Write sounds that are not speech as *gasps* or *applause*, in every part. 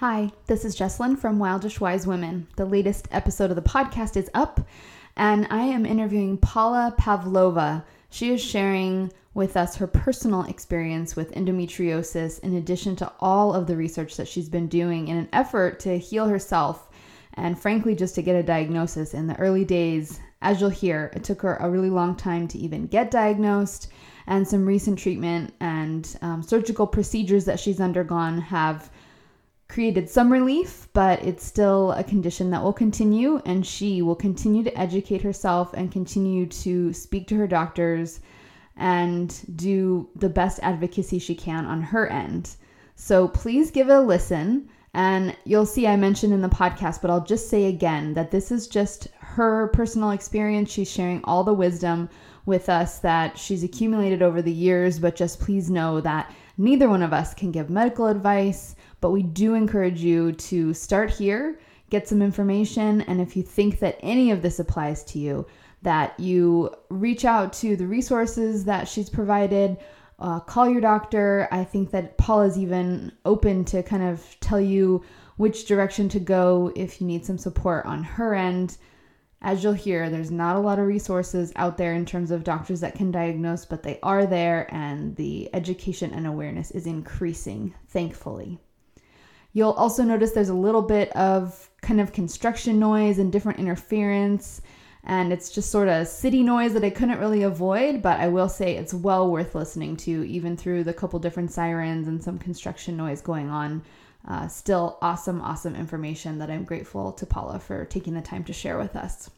Hi, this is Jesslyn from Wildish Wise Women. The latest episode of the podcast is up, and I am interviewing Paula Pavlova. She is sharing with us her personal experience with endometriosis, in addition to all of the research that she's been doing in an effort to heal herself and, frankly, just to get a diagnosis. In the early days, as you'll hear, it took her a really long time to even get diagnosed, and some recent treatment and um, surgical procedures that she's undergone have created some relief, but it's still a condition that will continue, and she will continue to educate herself and continue to speak to her doctors and do the best advocacy she can on her end. So please give it a listen. And you'll see I mentioned in the podcast, but I'll just say again that this is just her personal experience. She's sharing all the wisdom with us that she's accumulated over the years, but just please know that neither one of us can give medical advice. But we do encourage you to start here, get some information, and if you think that any of this applies to you, that you reach out to the resources that she's provided. Uh, call your doctor. I think that Paula's even open to kind of tell you which direction to go if you need some support on her end. As you'll hear, there's not a lot of resources out there in terms of doctors that can diagnose, but they are there, and the education and awareness is increasing, thankfully. You'll also notice there's a little bit of kind of construction noise and different interference, and it's just sort of city noise that I couldn't really avoid, but I will say it's well worth listening to, even through the couple different sirens and some construction noise going on. Uh, still awesome, awesome information that I'm grateful to Paula for taking the time to share with us.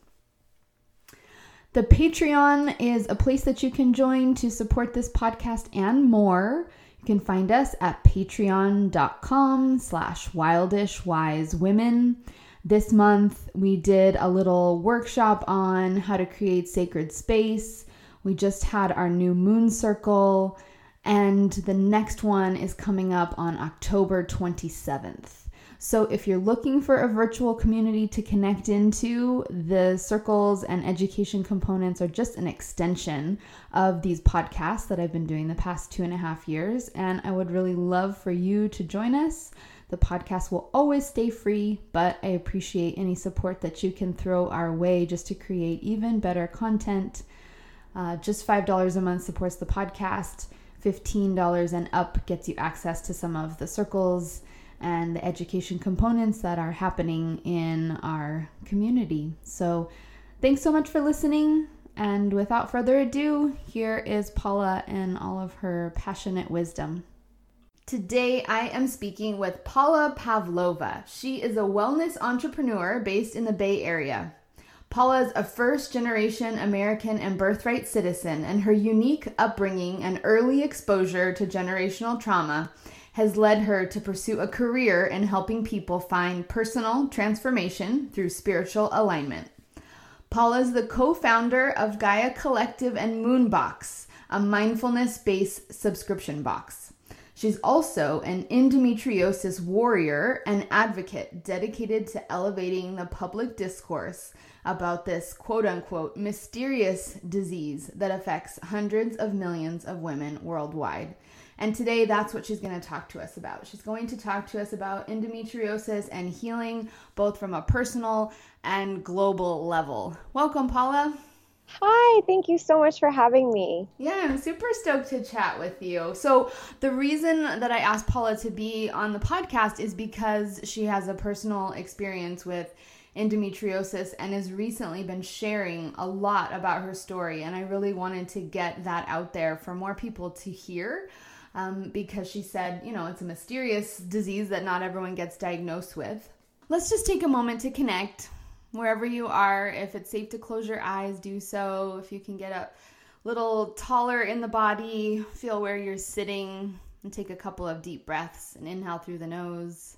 The Patreon is a place that you can join to support this podcast and more. You can find us at patreon.com slash wildishwisewomen. This month, we did a little workshop on how to create sacred space. We just had our new moon circle, and the next one is coming up on October 27th. So, if you're looking for a virtual community to connect into, the circles and education components are just an extension of these podcasts that I've been doing the past two and a half years. And I would really love for you to join us. The podcast will always stay free, but I appreciate any support that you can throw our way just to create even better content. Uh, just $5 a month supports the podcast. $15 and up gets you access to some of the circles and the education components that are happening in our community. So, thanks so much for listening. And without further ado, here is Paula and all of her passionate wisdom. Today, I am speaking with Paula Pavlova. She is a wellness entrepreneur based in the Bay Area. Paula is a first generation American and birthright citizen, and her unique upbringing and early exposure to generational trauma has led her to pursue a career in helping people find personal transformation through spiritual alignment. Paula is the co founder of Gaia Collective and Moonbox, a mindfulness based subscription box. She's also an endometriosis warrior and advocate dedicated to elevating the public discourse about this quote unquote mysterious disease that affects hundreds of millions of women worldwide. And today, that's what she's going to talk to us about. She's going to talk to us about endometriosis and healing, both from a personal and global level. Welcome, Paula. Hi, thank you so much for having me. Yeah, I'm super stoked to chat with you. So, the reason that I asked Paula to be on the podcast is because she has a personal experience with endometriosis and has recently been sharing a lot about her story. And I really wanted to get that out there for more people to hear um, because she said, you know, it's a mysterious disease that not everyone gets diagnosed with. Let's just take a moment to connect wherever you are. If it's safe to close your eyes, do so. If you can get a little taller in the body, feel where you're sitting and take a couple of deep breaths and inhale through the nose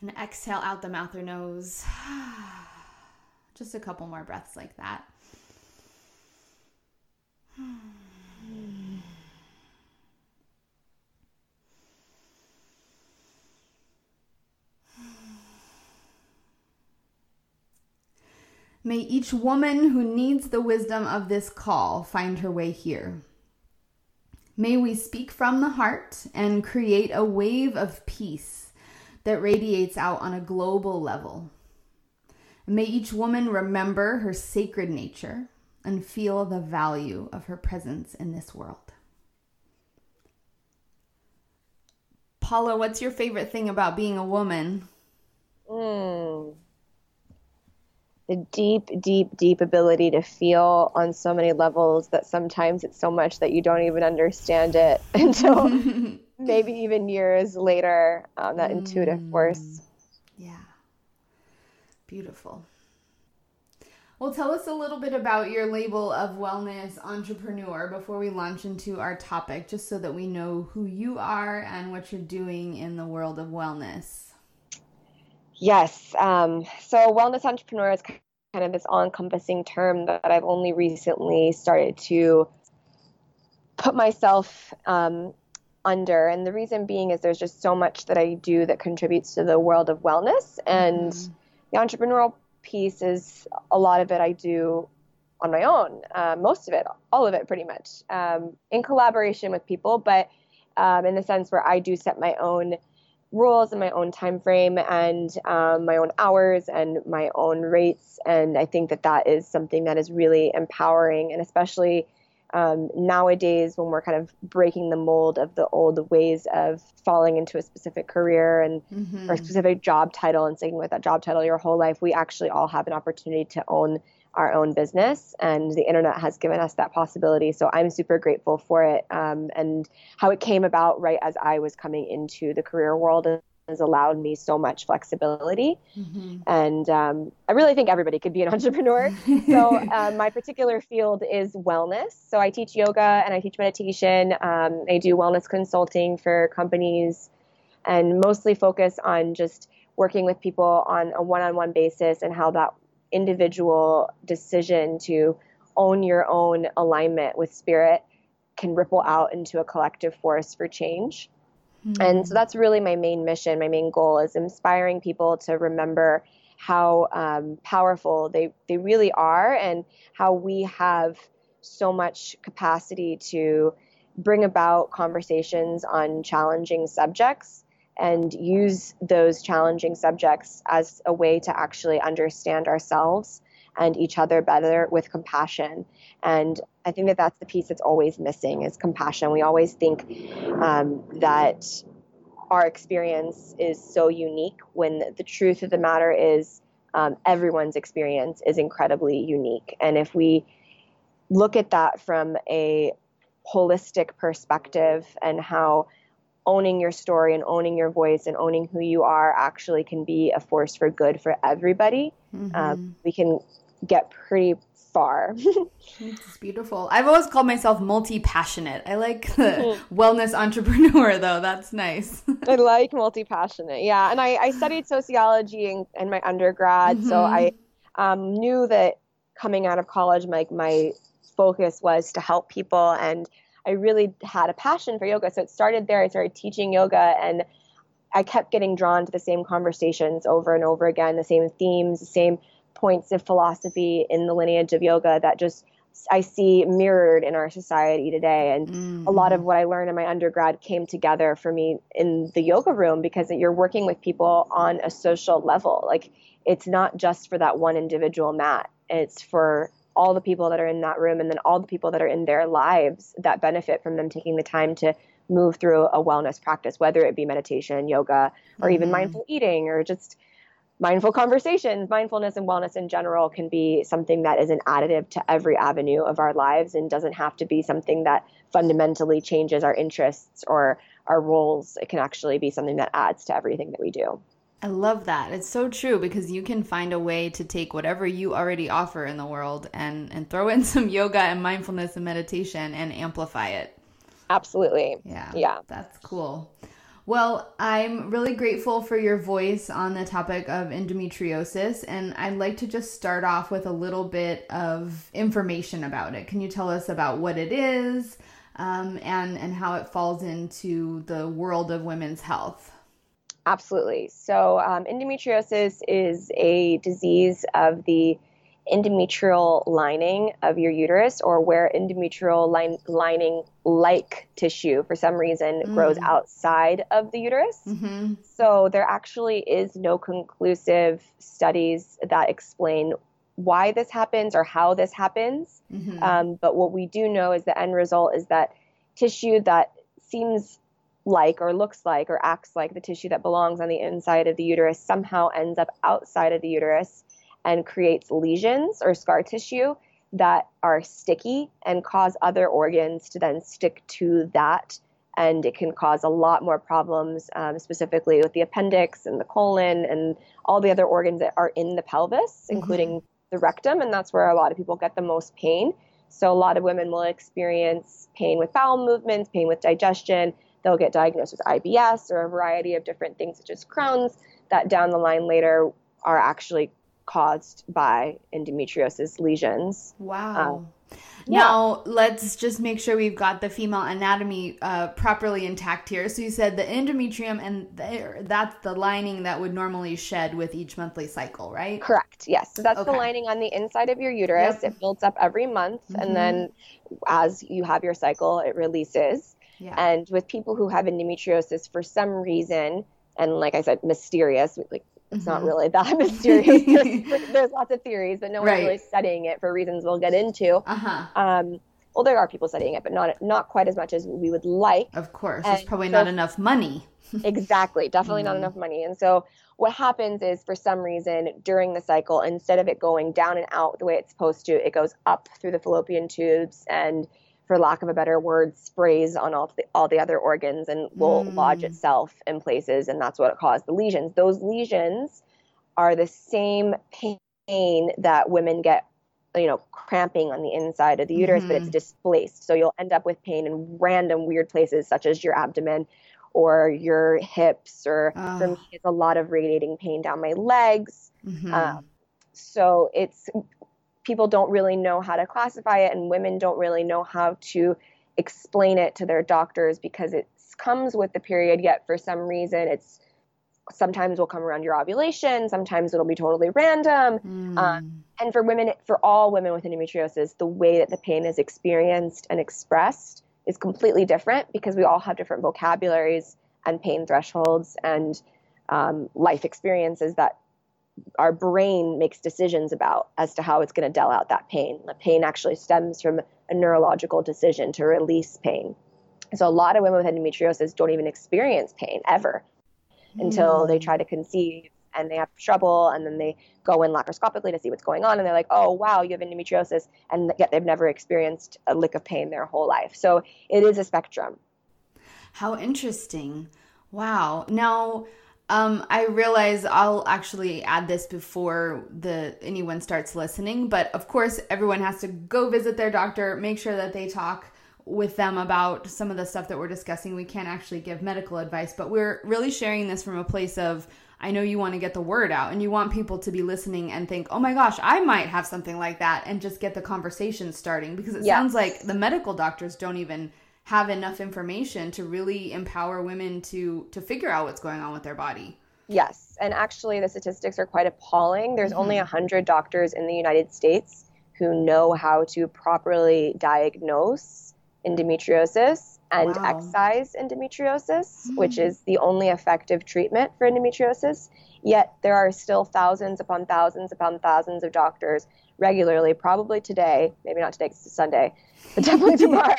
and exhale out the mouth or nose. *sighs* Just a couple more breaths like that. *sighs* May each woman who needs the wisdom of this call find her way here. May we speak from the heart and create a wave of peace that radiates out on a global level. May each woman remember her sacred nature and feel the value of her presence in this world. Paula, what's your favorite thing about being a woman? Mm. The deep, deep, deep ability to feel on so many levels that sometimes it's so much that you don't even understand it *laughs* until *laughs* maybe even years later. Um, that mm. intuitive force. Yeah. Beautiful. Well, tell us a little bit about your label of wellness entrepreneur before we launch into our topic, just so that we know who you are and what you're doing in the world of wellness. Yes. Um, so, wellness entrepreneur is kind of this all encompassing term that I've only recently started to put myself um, under. And the reason being is there's just so much that I do that contributes to the world of wellness. And mm-hmm. the entrepreneurial piece is a lot of it I do on my own, uh, most of it, all of it pretty much, um, in collaboration with people, but um, in the sense where I do set my own rules and my own time frame and um, my own hours and my own rates. And I think that that is something that is really empowering, and especially um, nowadays when we're kind of breaking the mold of the old ways of falling into a specific career and mm-hmm. or a specific job title and sticking with that job title your whole life we actually all have an opportunity to own our own business and the internet has given us that possibility so i'm super grateful for it um, and how it came about right as i was coming into the career world has allowed me so much flexibility. Mm-hmm. And um, I really think everybody could be an *laughs* entrepreneur. so, uh, my particular field is wellness. So, I teach yoga and I teach meditation. Um, I do wellness consulting for companies and mostly focus on just working with people on a one on one basis and how that individual decision to own your own alignment with spirit can ripple out into a collective force for change. Mm-hmm. And so that's really my main mission, my main goal is inspiring people to remember how um, powerful they, they really are and how we have so much capacity to bring about conversations on challenging subjects and use those challenging subjects as a way to actually understand ourselves and each other better with compassion. And I think that that's the piece that's always missing is compassion. We always think um, that our experience is so unique when the truth of the matter is um, everyone's experience is incredibly unique. And if we look at that from a holistic perspective and how owning your story and owning your voice and owning who you are actually can be a force for good for everybody, mm-hmm. um, we can get pretty far. *laughs* it's beautiful. I've always called myself multi passionate. I like the mm-hmm. *laughs* wellness entrepreneur, though. That's nice. I like multi passionate. Yeah. And I, I studied sociology in, in my undergrad. Mm-hmm. So I um, knew that coming out of college, my, my focus was to help people. And I really had a passion for yoga. So it started there. I started teaching yoga and I kept getting drawn to the same conversations over and over again, the same themes, the same points of philosophy in the lineage of yoga that just I see mirrored in our society today. And mm-hmm. a lot of mm-hmm. what I learned in my undergrad came together for me in the yoga room because you're working with people on a social level. Like it's not just for that one individual mat, it's for all the people that are in that room and then all the people that are in their lives that benefit from them taking the time to move through a wellness practice, whether it be meditation, yoga, or mm-hmm. even mindful eating or just mindful conversations, mindfulness and wellness in general can be something that is an additive to every avenue of our lives and doesn't have to be something that fundamentally changes our interests or our roles. It can actually be something that adds to everything that we do. I love that. It's so true because you can find a way to take whatever you already offer in the world and and throw in *laughs* some yoga and mindfulness and meditation and amplify it. Absolutely. Yeah. Yeah. That's cool. Well, I'm really grateful for your voice on the topic of endometriosis, and I'd like to just start off with a little bit of information about it. Can you tell us about what it is um, and, and how it falls into the world of women's health? Absolutely. So, um, endometriosis is a disease of the endometrial lining of your uterus or where endometrial line, lining like tissue for some reason mm. grows outside of the uterus. Mm-hmm. So there actually is no conclusive studies that explain why this happens or how this happens. Mm-hmm. Um, but what we do know is the end result is that tissue that seems like or looks like or acts like the tissue that belongs on the inside of the uterus somehow ends up outside of the uterus and creates lesions or scar tissue that are sticky and cause other organs to then stick to that. And it can cause a lot more problems, um, specifically with the appendix and the colon and all the other organs that are in the pelvis, mm-hmm. including the rectum. And that's where a lot of people get the most pain. So a lot of women will experience pain with bowel movements, pain with digestion. They'll get diagnosed with IBS or a variety of different things, such as Crohn's, that down the line later are actually caused by endometriosis lesions. Wow. Um, yeah. Now, let's just make sure we've got the female anatomy uh, properly intact here. So, you said the endometrium, and the, that's the lining that would normally shed with each monthly cycle, right? Correct, yes. So, that's okay. the lining on the inside of your uterus. Yep. It builds up every month, mm-hmm. and then as you have your cycle, it releases. Yeah. And with people who have endometriosis, for some reason, and like I said, mysterious, like it's mm-hmm. not really that *laughs* mysterious. there's, there's, lots of theories, but no one's right. really studying it for reasons we'll get into. Uh-huh. Um, well, there are people studying it, but not not quite as much as we would like. Of course, and there's probably so, not enough money. *laughs* exactly, definitely mm-hmm. not enough money. And so, what happens is, for some reason, during the cycle, instead of it going down and out the way it's supposed to, it goes up through the fallopian tubes and for lack of a better word, sprays on all the, all the other organs and will mm. lodge itself in places, and that's what caused the lesions. Those lesions are the same pain that women get, you know, cramping on the inside of the uterus, mm-hmm. but it's mm-hmm. displaced. So you'll end up with pain in random weird places, such as your abdomen or your hips, or oh. for me, it's a lot of radiating pain down my legs. Mm-hmm. Um, so it's people don't really know how to classify it and women don't really know how to explain it to their doctors because it comes with the period yet for some reason it's sometimes will come around your ovulation sometimes it'll be totally random mm. um, and for women for all women with endometriosis the way that the pain is experienced and expressed is completely different because we all have different vocabularies and pain thresholds and um, life experiences that our brain makes decisions about as to how it's going to deal out that pain. The pain actually stems from a neurological decision to release pain. So a lot of women with endometriosis don't even experience pain ever mm. until they try to conceive and they have trouble and then they go in laparoscopically to see what's going on and they're like, "Oh, wow, you have endometriosis." And yet they've never experienced a lick of pain their whole life. So it is a spectrum. How interesting. Wow. Now, um, I realize I'll actually add this before the anyone starts listening, but of course everyone has to go visit their doctor, make sure that they talk with them about some of the stuff that we're discussing. We can't actually give medical advice, but we're really sharing this from a place of I know you want to get the word out and you want people to be listening and think, "Oh my gosh, I might have something like that," and just get the conversation starting because it yes. sounds like the medical doctors don't even have enough information to really empower women to to figure out what's going on with their body. Yes, and actually the statistics are quite appalling. There's mm-hmm. only 100 doctors in the United States who know how to properly diagnose endometriosis and wow. excise endometriosis, mm-hmm. which is the only effective treatment for endometriosis. Yet there are still thousands upon thousands upon thousands of doctors regularly, probably today, maybe not today because it's Sunday, but definitely *laughs* tomorrow,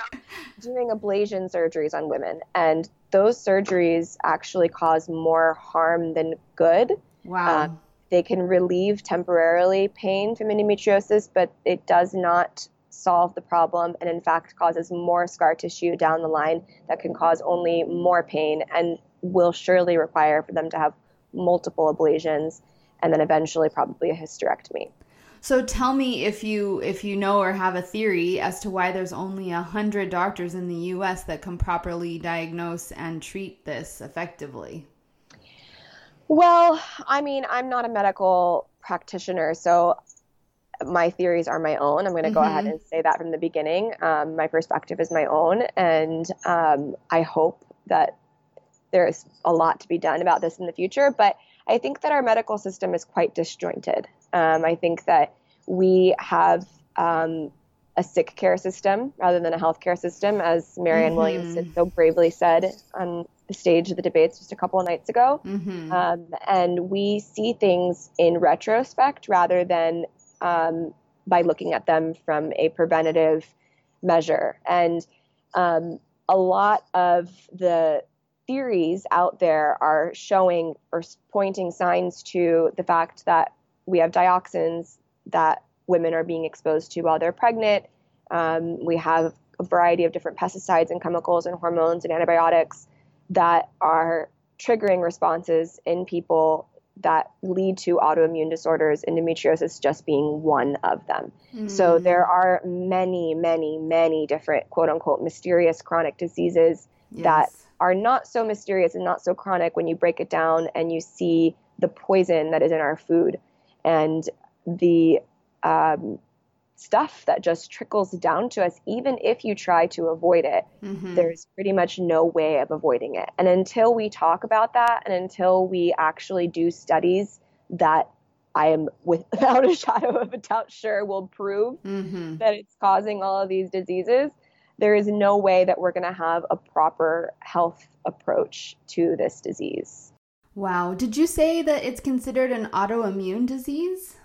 doing ablation surgeries on women. And those surgeries actually cause more harm than good. Wow. Um, they can relieve temporarily pain from endometriosis, but it does not solve the problem and, in fact, causes more scar tissue down the line that can cause only more pain and will surely require for them to have multiple ablations and then eventually probably a hysterectomy. So tell me if you if you know or have a theory as to why there's only a hundred doctors in the U.S. that can properly diagnose and treat this effectively. Well, I mean, I'm not a medical practitioner, so my theories are my own. I'm going to mm-hmm. go ahead and say that from the beginning. Um, my perspective is my own, and um, I hope that there's a lot to be done about this in the future. But I think that our medical system is quite disjointed. Um, I think that we have um, a sick care system rather than a healthcare system, as Marianne mm-hmm. Williamson so bravely said on the stage of the debates just a couple of nights ago. Mm-hmm. Um, and we see things in retrospect rather than um, by looking at them from a preventative measure. And um, a lot of the theories out there are showing or pointing signs to the fact that we have dioxins that women are being exposed to while they're pregnant. Um, we have a variety of different pesticides and chemicals and hormones and antibiotics that are triggering responses in people that lead to autoimmune disorders, endometriosis just being one of them. Mm. So there are many, many, many different quote unquote mysterious chronic diseases yes. that are not so mysterious and not so chronic when you break it down and you see the poison that is in our food and the um, stuff that just trickles down to us, even if you try to avoid it. Mm-hmm. There's pretty much no way of avoiding it. And until we talk about that and until we actually do studies that I am without *laughs* a shadow of a doubt sure will prove mm-hmm. that it's causing all of these diseases, there is no way that we're going to have a proper health approach to this disease. Wow. Did you say that it's considered an autoimmune disease?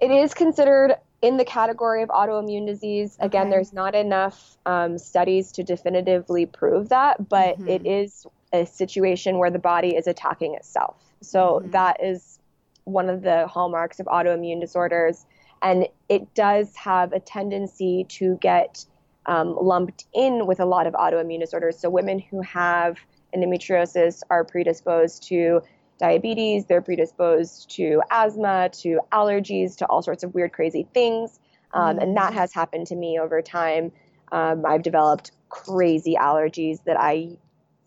It is considered in the category of autoimmune disease. Again, okay. there's not enough um, studies to definitively prove that, but mm-hmm. it is a situation where the body is attacking itself. So mm-hmm. that is one of the hallmarks of autoimmune disorders. And it does have a tendency to get um, lumped in with a lot of autoimmune disorders. So women who have endometriosis are predisposed to diabetes, they're predisposed to asthma, to allergies, to all sorts of weird, crazy things. Um, mm And that has happened to me over time. Um, I've developed crazy allergies that I,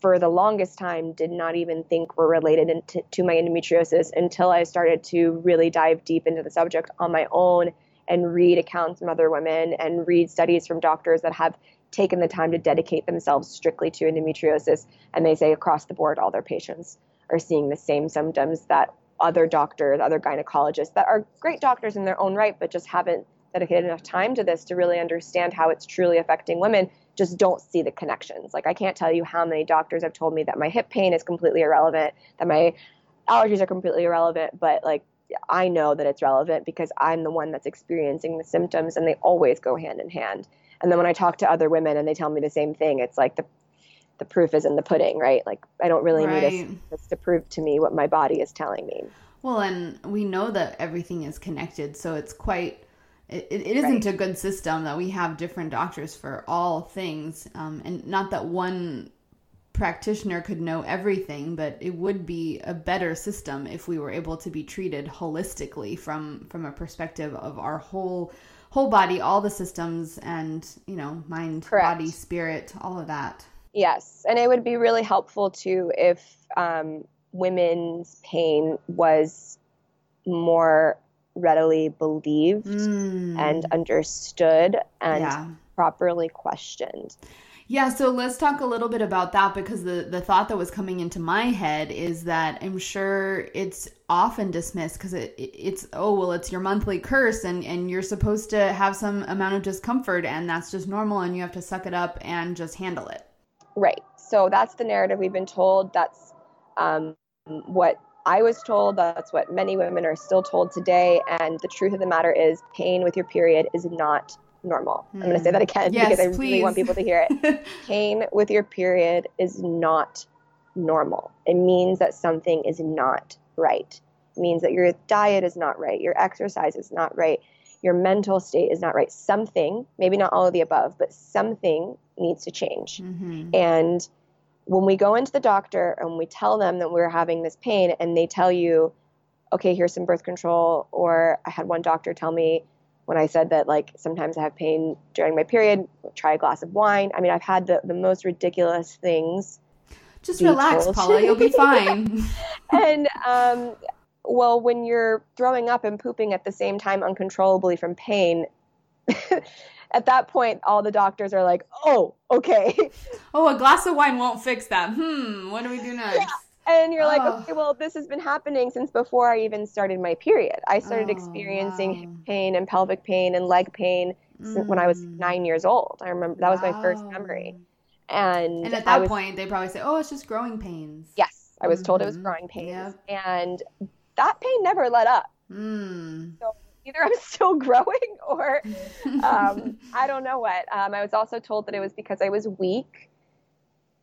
for the longest time, did not even think were related into, to my endometriosis until I started to really dive deep into the subject on my own and read accounts from other women and read studies from doctors that have taken the time to dedicate themselves strictly to endometriosis. And they say across the board, all their patients are seeing the same symptoms that other doctors, other gynecologists that are great doctors in their own right, but just haven't dedicated enough time to this to really understand how it's truly affecting women, just don't see the connections. Like, I can't tell you how many doctors have told me that my hip pain is completely irrelevant, that my allergies are completely irrelevant, but like, I know that it's relevant because I'm the one that's experiencing the symptoms and they always go hand in hand. And then when I talk to other women and they tell me the same thing, it's like the the proof is in the pudding, right? Like I don't really right. need this to prove to me what my body is telling me. Well, and we know that everything is connected, so it's quite. It, it isn't right. a good system that we have different doctors for all things, um, and not that one practitioner could know everything, but it would be a better system if we were able to be treated holistically from from a perspective of our whole whole body, all the systems, and you know, mind, Correct. body, spirit, all of that. Yes, and it would be really helpful too if um, women's pain was more readily believed mm. and understood and yeah. properly questioned. Yeah, so let's talk a little bit about that because the the thought that was coming into my head is that I'm sure it's often dismissed because it, it's oh well it's your monthly curse and and you're supposed to have some amount of discomfort and that's just normal and you have to suck it up and just handle it. Right. So that's the narrative we've been told. That's um, what I was told. That's what many women are still told today. And the truth of the matter is, pain with your period is not normal. Mm. I'm going to say that again yes, because I please. really want people to hear it. *laughs* pain with your period is not normal. It means that something is not right. It means that your diet is not right, your exercise is not right, your mental state is not right. Something, maybe not all of the above, but something needs to change. Mm-hmm. And when we go into the doctor and we tell them that we're having this pain and they tell you, okay, here's some birth control, or I had one doctor tell me when I said that like sometimes I have pain during my period, try a glass of wine. I mean, I've had the, the most ridiculous things. Just relax, told. Paula, you'll be fine. *laughs* and um, well, when you're throwing up and pooping at the same time uncontrollably from pain, *laughs* at that point, all the doctors are like, oh, okay. Oh, a glass of wine won't fix that. Hmm, what do we do next? Yeah. And you're like, Oh. okay, well, this has been happening since before I even started my period. I started Oh, experiencing hip wow. pain and pelvic pain and leg pain since when I was Mm. nine years old. I remember that was my first memory. And, And at that was, point, they probably say, "Oh, it's just growing pains." yes, I was told it was Mhm. growing pains. Yep. And that pain never let up. Mm. Either I'm *laughs* still growing or um, *laughs* I don't know what. Um, I was also told that it was because I was weak.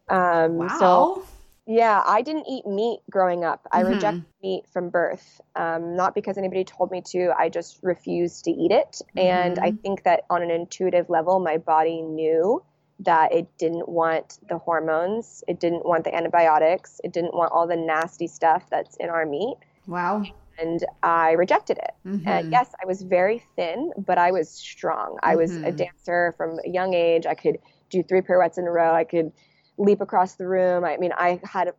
Um, wow. So yeah, I didn't eat meat growing up. I Mhm. rejected meat from birth, um, not because anybody told me to. I just refused to eat it, and I Mhm. think that on an intuitive level, my body knew that it didn't want the hormones, it didn't want the antibiotics, it didn't want all the nasty stuff that's in our meat, wow. and I rejected it. Mhm. Uh, yes, I was very thin, but I was strong. I was a Mhm. dancer from a young age. I could do three pirouettes in a row. I could leap across the room. I mean, I had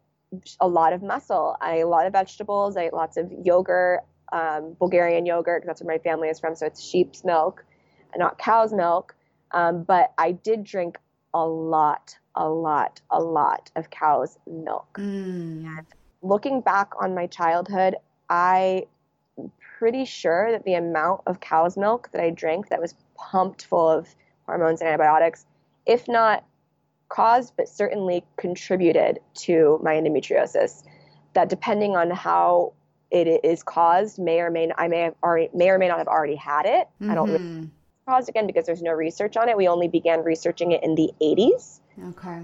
a lot of muscle. I ate a lot of vegetables. I ate lots of yogurt, um, Bulgarian yogurt, because that's where my family is from. So it's sheep's milk, not cow's milk. Um, but I did drink a lot, a lot, a lot of cow's milk Mm. looking back on my childhood, I pretty sure that the amount of cow's milk that I drank that was pumped full of hormones and antibiotics, if not caused, but certainly contributed to my endometriosis. That depending on how it is caused, may or may not, I may have already may or may not have already had it. I don't really Mhm. caused again because there's no research on it. We only began researching it in the 80s. Okay.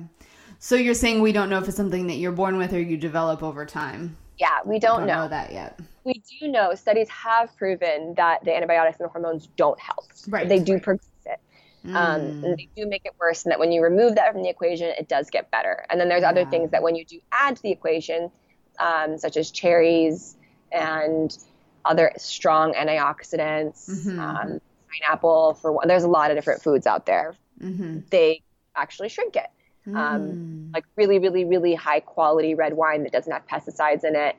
So you're saying we don't know if it's something that you're born with or you develop over time. Yeah, we don't, know. that yet. we do know studies have proven that the antibiotics and the hormones don't help. Right, They do right. progress it. Um, Mm. they do make it worse, and that when you remove that from the equation, it does get better. And then there's other things that when you do add to the equation, um, such as cherries and other strong antioxidants, Mhm. um, pineapple, for one, there's a lot of different foods out there. Mhm. They actually shrink it. Um, Mm. Like really, really, really high quality red wine that doesn't have pesticides in it,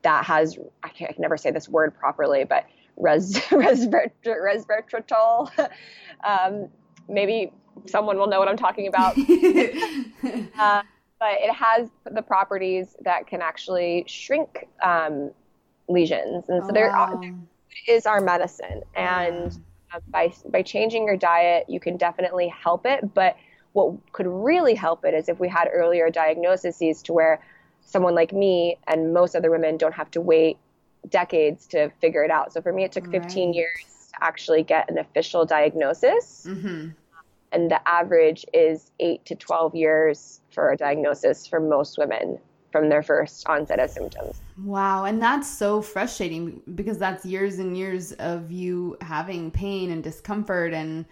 that has I, can't, I can never say this word properly, but res, *laughs* resveratrol. resveratrol. *laughs* um, maybe someone will know what I'm talking about. *laughs* uh, but it has the properties that can actually shrink um, lesions, and so Oh, there wow. is our medicine. And uh, by by changing your diet, you can definitely help it. But what could really help it is if we had earlier diagnoses to where someone like me and most other women don't have to wait decades to figure it out. So for me, it took 15 Right. years to actually get an official diagnosis, Mhm. and the average is eight to 12 years for a diagnosis for most women from their first onset of symptoms. Wow, and that's so frustrating because that's years and years of you having pain and discomfort and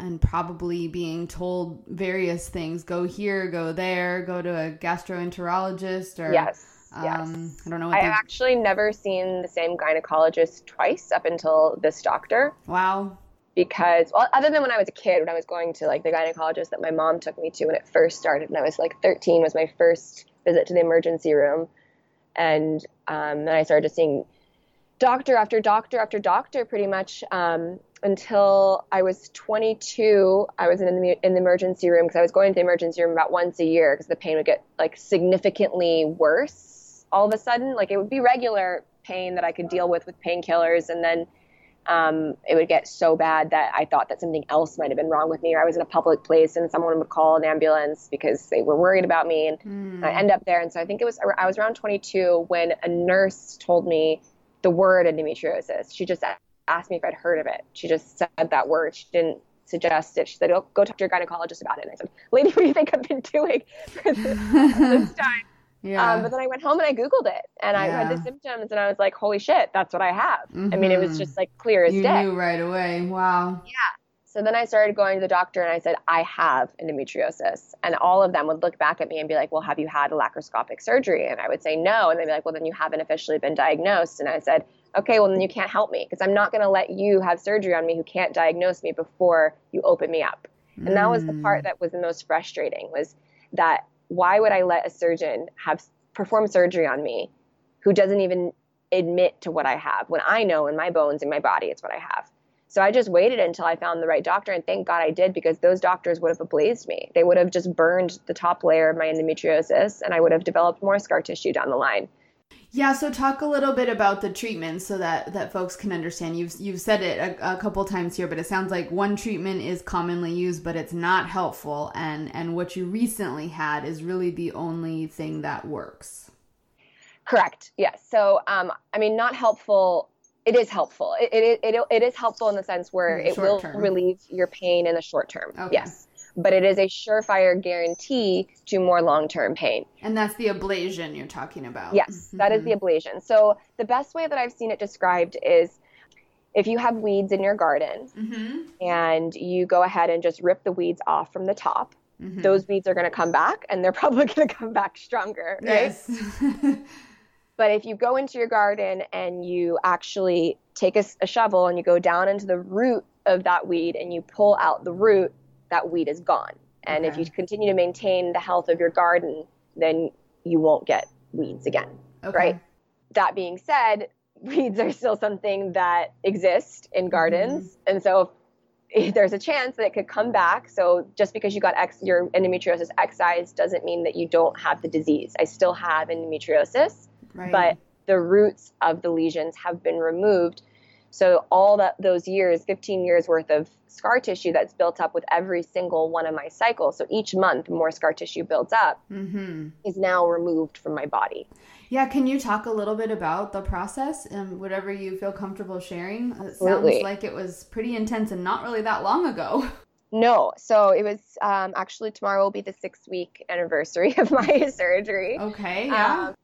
and probably being told various things go here, go there, go to a gastroenterologist or Yes. Um yes. I don't know what I've they actually never seen the same gynecologist twice up until this doctor Wow. because, well, other than when I was a kid, when I was going to like the gynecologist that my mom took me to when it first started, and I was like 13 was my first visit to the emergency room, and um, then I started just seeing doctor after doctor after doctor pretty much um, until I was 22. I was in the, in the emergency room because I was going to the emergency room about once a year because the pain would get like significantly worse all of a sudden. Like it would be regular pain that I could deal with with painkillers, and then um, it would get so bad that I thought that something else might have been wrong with me, or I was in a public place and someone would call an ambulance because they were worried about me, and Mm. I end up there. And so I think it was I was around 22 when a nurse told me the word endometriosis. She just asked me if I'd heard of it. She just said that word. She didn't suggest it. She said, "Oh, go talk to your gynecologist about it." And I said, "Lady, what do you think I've been doing for this, this *laughs* time?" Yeah. Um, but then I went home and I Googled it and I read Yeah. the symptoms and I was like, holy shit, that's what I have. I mean, it was just like clear as you day. knew right away. Wow. Yeah. So then I started going to the doctor and I said, I have endometriosis. And all of them would look back at me and be like, well, have you had a laparoscopic surgery? And I would say no. And they'd be like, well, then you haven't officially been diagnosed. And I said, okay, well, then you can't help me because I'm not going to let you have surgery on me who can't diagnose me before you open me up. And that was the Mm. part that was the most frustrating was that why would I let a surgeon have perform surgery on me who doesn't even admit to what I have when I know in my bones in my body it's what I have. So I just waited until I found the right doctor, and thank God I did because those doctors would have ablazed me. They would have just burned the top layer of my endometriosis, and I would have developed more scar tissue down the line. Yeah, so talk a little bit about the treatment so that that folks can understand. You've you've said it a, a, couple times here, but it sounds like one treatment is commonly used, but it's not helpful, and and what you recently had is really the only thing that works. Correct. Yes. So, um, I mean, not helpful. It is helpful. It, it, it, it is helpful in the sense where it will term. relieve your pain in the short term. Okay. Yes but it is a surefire guarantee to more long term pain. And that's the ablation you're talking about. Yes, mm-hmm. that is the ablation. So, the best way that I've seen it described is if you have weeds in your garden mm-hmm. and you go ahead and just rip the weeds off from the top, mm-hmm. those weeds are going to come back and they're *laughs* probably going to come back stronger, right? Yes. *laughs* but if you go into your garden and you actually take a, a shovel and you go down into the root of that weed and you pull out the root, that weed is gone. And okay. if you continue to maintain the health of your garden, then you won't get weeds again. Okay. Right. That being said, *laughs* weeds are still something that exist in gardens. Mm-hmm. And so if, there's a chance that it could come back. So just because you got ex, your endometriosis excised doesn't mean that you don't have the disease. I still have endometriosis, right. but the roots of the lesions have been removed so all that those years, 15 years worth of scar tissue that's built up with every single one of my cycles. So each month, more scar tissue builds up, mm-hmm. is now removed from my body. Yeah, can you talk a little bit about the process and whatever you feel comfortable sharing? It Absolutely. sounds like it was pretty intense and not really that long ago. *laughs* No, so it was um, actually tomorrow will be the six week anniversary of my *laughs* surgery. Okay, yeah. Um,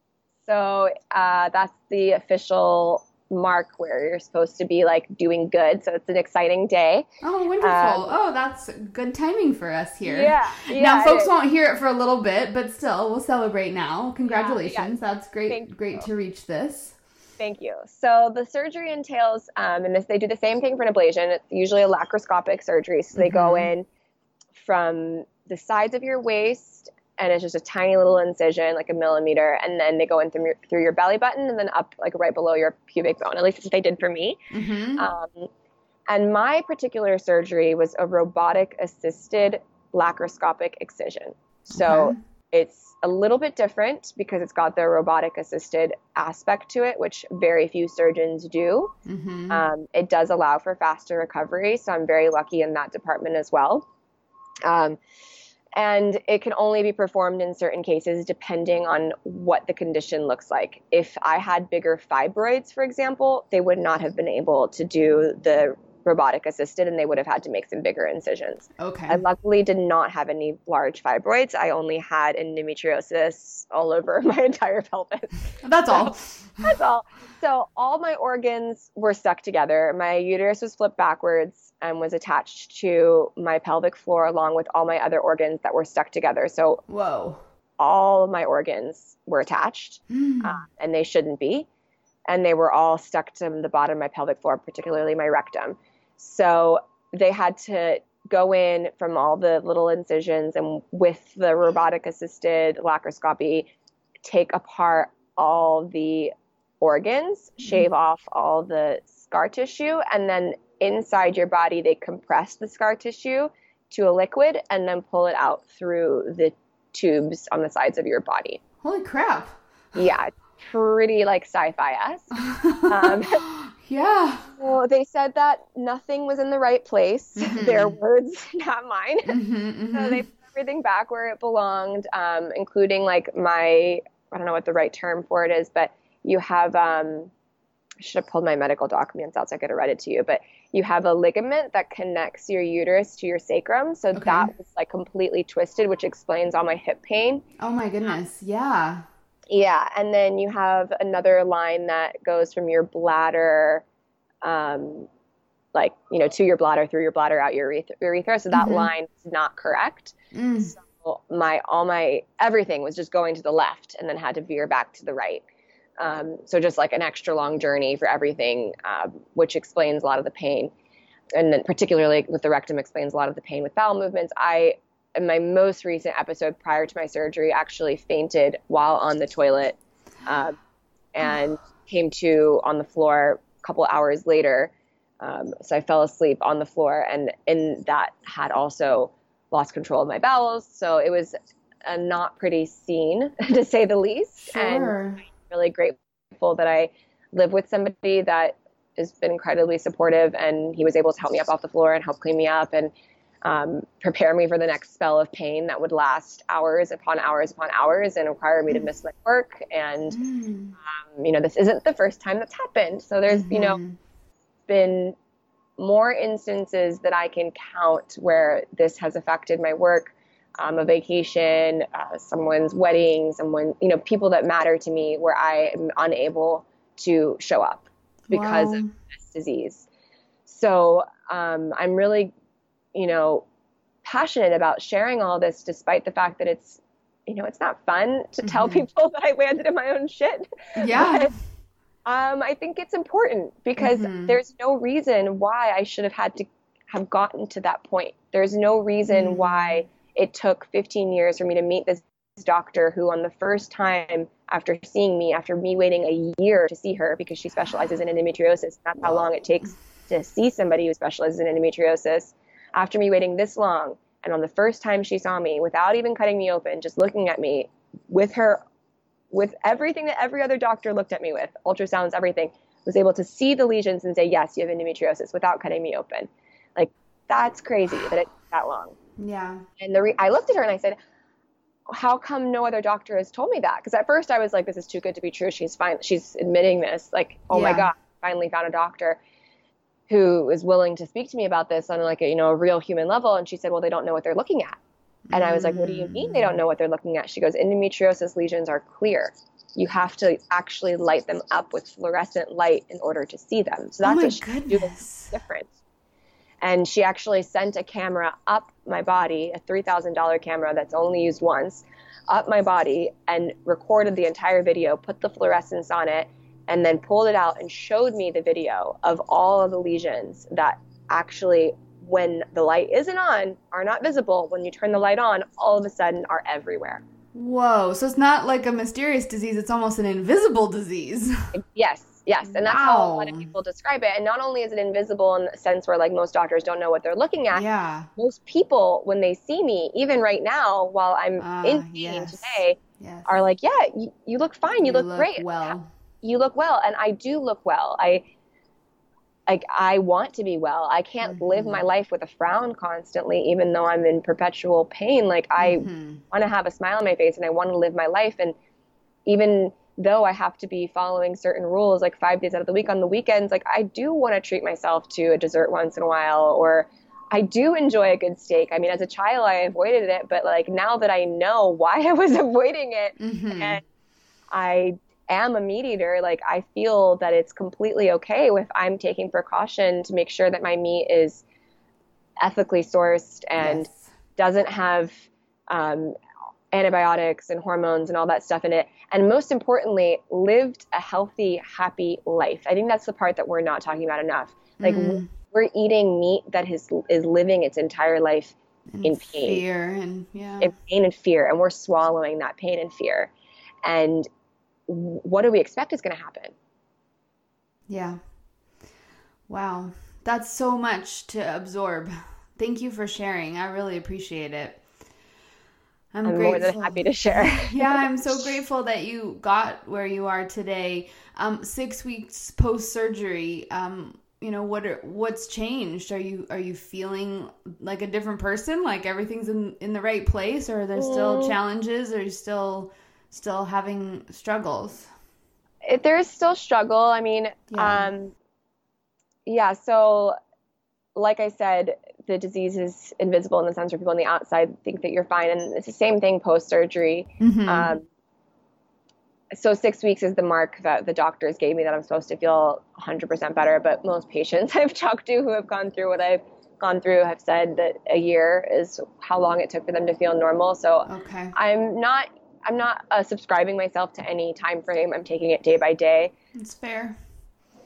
so uh, that's the official mark where you're supposed to be like doing good. So it's an exciting day. Oh, wonderful. Um, oh, that's good timing for us here. Yeah. yeah now, folks won't hear it for a little bit, but still, we'll celebrate now. Congratulations. Yeah, yeah. That's great. Thank great you. to reach this. Thank you. So the surgery entails, um, and this they do the same thing for an ablation. It's usually a laparoscopic surgery. So they mm-hmm. go in from the sides of your waist and it's just a tiny little incision, like a millimeter, and then they go in through your, through your belly button and then up like right below your pubic bone. At least that's what they did for me. Mm-hmm. Um, and my particular surgery was a robotic assisted laparoscopic excision. So okay. it's a little bit different because it's got the robotic assisted aspect to it, which very few surgeons do. Mm-hmm. Um, it does allow for faster recovery, so I'm very lucky in that department as well. Um, and it can only be performed in certain cases depending on what the condition looks like. If I had bigger fibroids, for example, they would not have been able to do the robotic assisted and they would have had to make some bigger incisions. Okay. I luckily did not have any large fibroids. I only had endometriosis all over *laughs* my entire pelvis. That's so, all. that's all. So all my organs were stuck together. My uterus was flipped backwards and was attached to my pelvic floor along with all my other organs that were stuck together. So whoa. All of my organs were attached, mm. uh, and they shouldn't be. And they were all stuck to the bottom of my pelvic floor, particularly my rectum. So they had to go in from all the little incisions and with the robotic assisted laparoscopy, take apart all the organs, mm shave off all the scar tissue, and then inside your body they compress the scar tissue to a liquid and then pull it out through the tubes on the sides of your body. Holy crap. Yeah, pretty like sci-fi s. um, *laughs* yeah. Well, they said that nothing was in the right place. Mm-hmm. Their words, *laughs* not mine. Mm-hmm, mm-hmm. So they put everything back where it belonged, um, including like my, I don't know what the right term for it is, but you have, um, I should have pulled my medical documents out so I could have read it to you, but you have a ligament that connects your uterus to your sacrum. So okay. that was like completely twisted, which explains all my hip pain. Oh my goodness. Yeah. Yeah, and then you have another line that goes from your bladder, um, like you know, to your bladder, through your bladder, out your urethra. urethra. So that mm-hmm. line is not correct. Mm. So my all my everything was just going to the left, and then had to veer back to the right. Um, so just like an extra long journey for everything, um, which explains a lot of the pain, and then particularly with the rectum explains a lot of the pain with bowel movements. I in my most recent episode prior to my surgery actually fainted while on the toilet um, and came to on the floor a couple hours later Um, so I fell asleep on the floor, and in that had also lost control of my bowels. So it was a not pretty scene, *laughs* to say the least. Sure. And really grateful that I live with somebody that has been incredibly supportive, and he was able to help me up off the floor and help clean me up and um, prepare me for the next spell of pain that would last hours upon hours upon hours and require me to miss my work. And Mm. um, you know, this isn't the first time that's happened. So there's you know Mhm. been more instances that I can count where this has affected my work, um, a vacation, uh, someone's wedding, someone, you know, people that matter to me where I am unable to show up because Wow. of this disease. So um, I'm really, you know, passionate about sharing all this despite the fact that it's, you know, it's not fun to tell Mhm. people *laughs* that I landed in my own shit. yeah. But, um, I think it's important because Mhm. there's no reason why I should have had to have gotten to that point. There's no reason Mhm. why it took 15 years for me to meet this doctor who, on the first time after seeing me, after me waiting a year to see her because she specializes in endometriosis, that's how long it takes to see somebody who specializes in endometriosis. After me waiting this long, and on the first time she saw me, without even cutting me open, just looking at me with her with everything that every other doctor looked at me with, ultrasounds, everything, was able to see the lesions and say, yes, you have endometriosis without cutting me open. Like, that's crazy that it that long. Yeah. And the re- I looked at her and I said, how come no other doctor has told me that? Because at first I was like, this is too good to be true. She's fine. She's admitting this. Like, oh my God, finally found a doctor who is willing to speak to me about this on like a, you know, a real human level. And she said, well, they don't know what they're looking at. And I was like, what do you mean they don't mm. know what they're looking at? She goes, endometriosis lesions are clear. You have to actually light them up with fluorescent light in order to see them. So Oh that's my what she can do goodness. different. And she actually sent a camera up my body, a $3,000 camera that's only used once, up my body and recorded the entire video, put the fluorescence on it, and then pulled it out and showed me the video of all of the lesions that actually when the light isn't on are not visible when you turn the light on all of a sudden are everywhere Whoa. So it's not like a mysterious disease, it's almost an invisible disease. *laughs* yes yes and that's how a lot of people describe it and not only is it invisible in the sense where like most doctors don't know what they're looking at yeah. most people when they see me even right now while i'm Ah, in pain yes. today Yes. are like yeah you, you look fine you, look, great Well. you look well and i do look well i like i want to be well i can't live Mhm. my life with a frown constantly even though i'm in perpetual pain like i Mhm. want to have a smile on my face and i want to live my life and even though i have to be following certain rules like five days out of the week on the weekends like i do want to treat myself to a dessert once in a while or i do enjoy a good steak i mean as a child i avoided it but like now that i know why *laughs* i was avoiding it Mhm. and I am a meat eater, like I feel that it's completely okay if I'm taking precaution to make sure that my meat is ethically sourced and Yes. doesn't have um, antibiotics and hormones and all that stuff in it. And most importantly, lived a healthy, happy life. I think that's the part that we're not talking about enough. Like Mm. we're eating meat that is is living its entire life And in pain Fear and yeah. in pain and fear, and we're swallowing that pain and fear. And what do we expect is going to happen? Yeah. Wow. That's so much to absorb. Thank you for sharing. I really appreciate it. I'm, I'm more than happy to share. *laughs* yeah, I'm so *laughs* grateful that you got where you are today. Um, six weeks post surgery. Um, you know what? Are, what's changed? Are you are you feeling like a different person? Like everything's in in the right place, or are there still Mm. challenges? Or are you still still having struggles? If there is still struggle. I mean, Yeah. um, yeah. So, like I said, the disease is invisible in the sense where people on the outside think that you're fine, and it's the same thing post surgery. Mhm. Um, so six weeks is the mark that the doctors gave me that I'm supposed to feel 100% better. But most patients *laughs* I've talked to who have gone through what I've gone through have said that a year is how long it took for them to feel normal. So okay. I'm not I'm not uh, subscribing myself to any time frame. I'm taking it day by day. It's fair.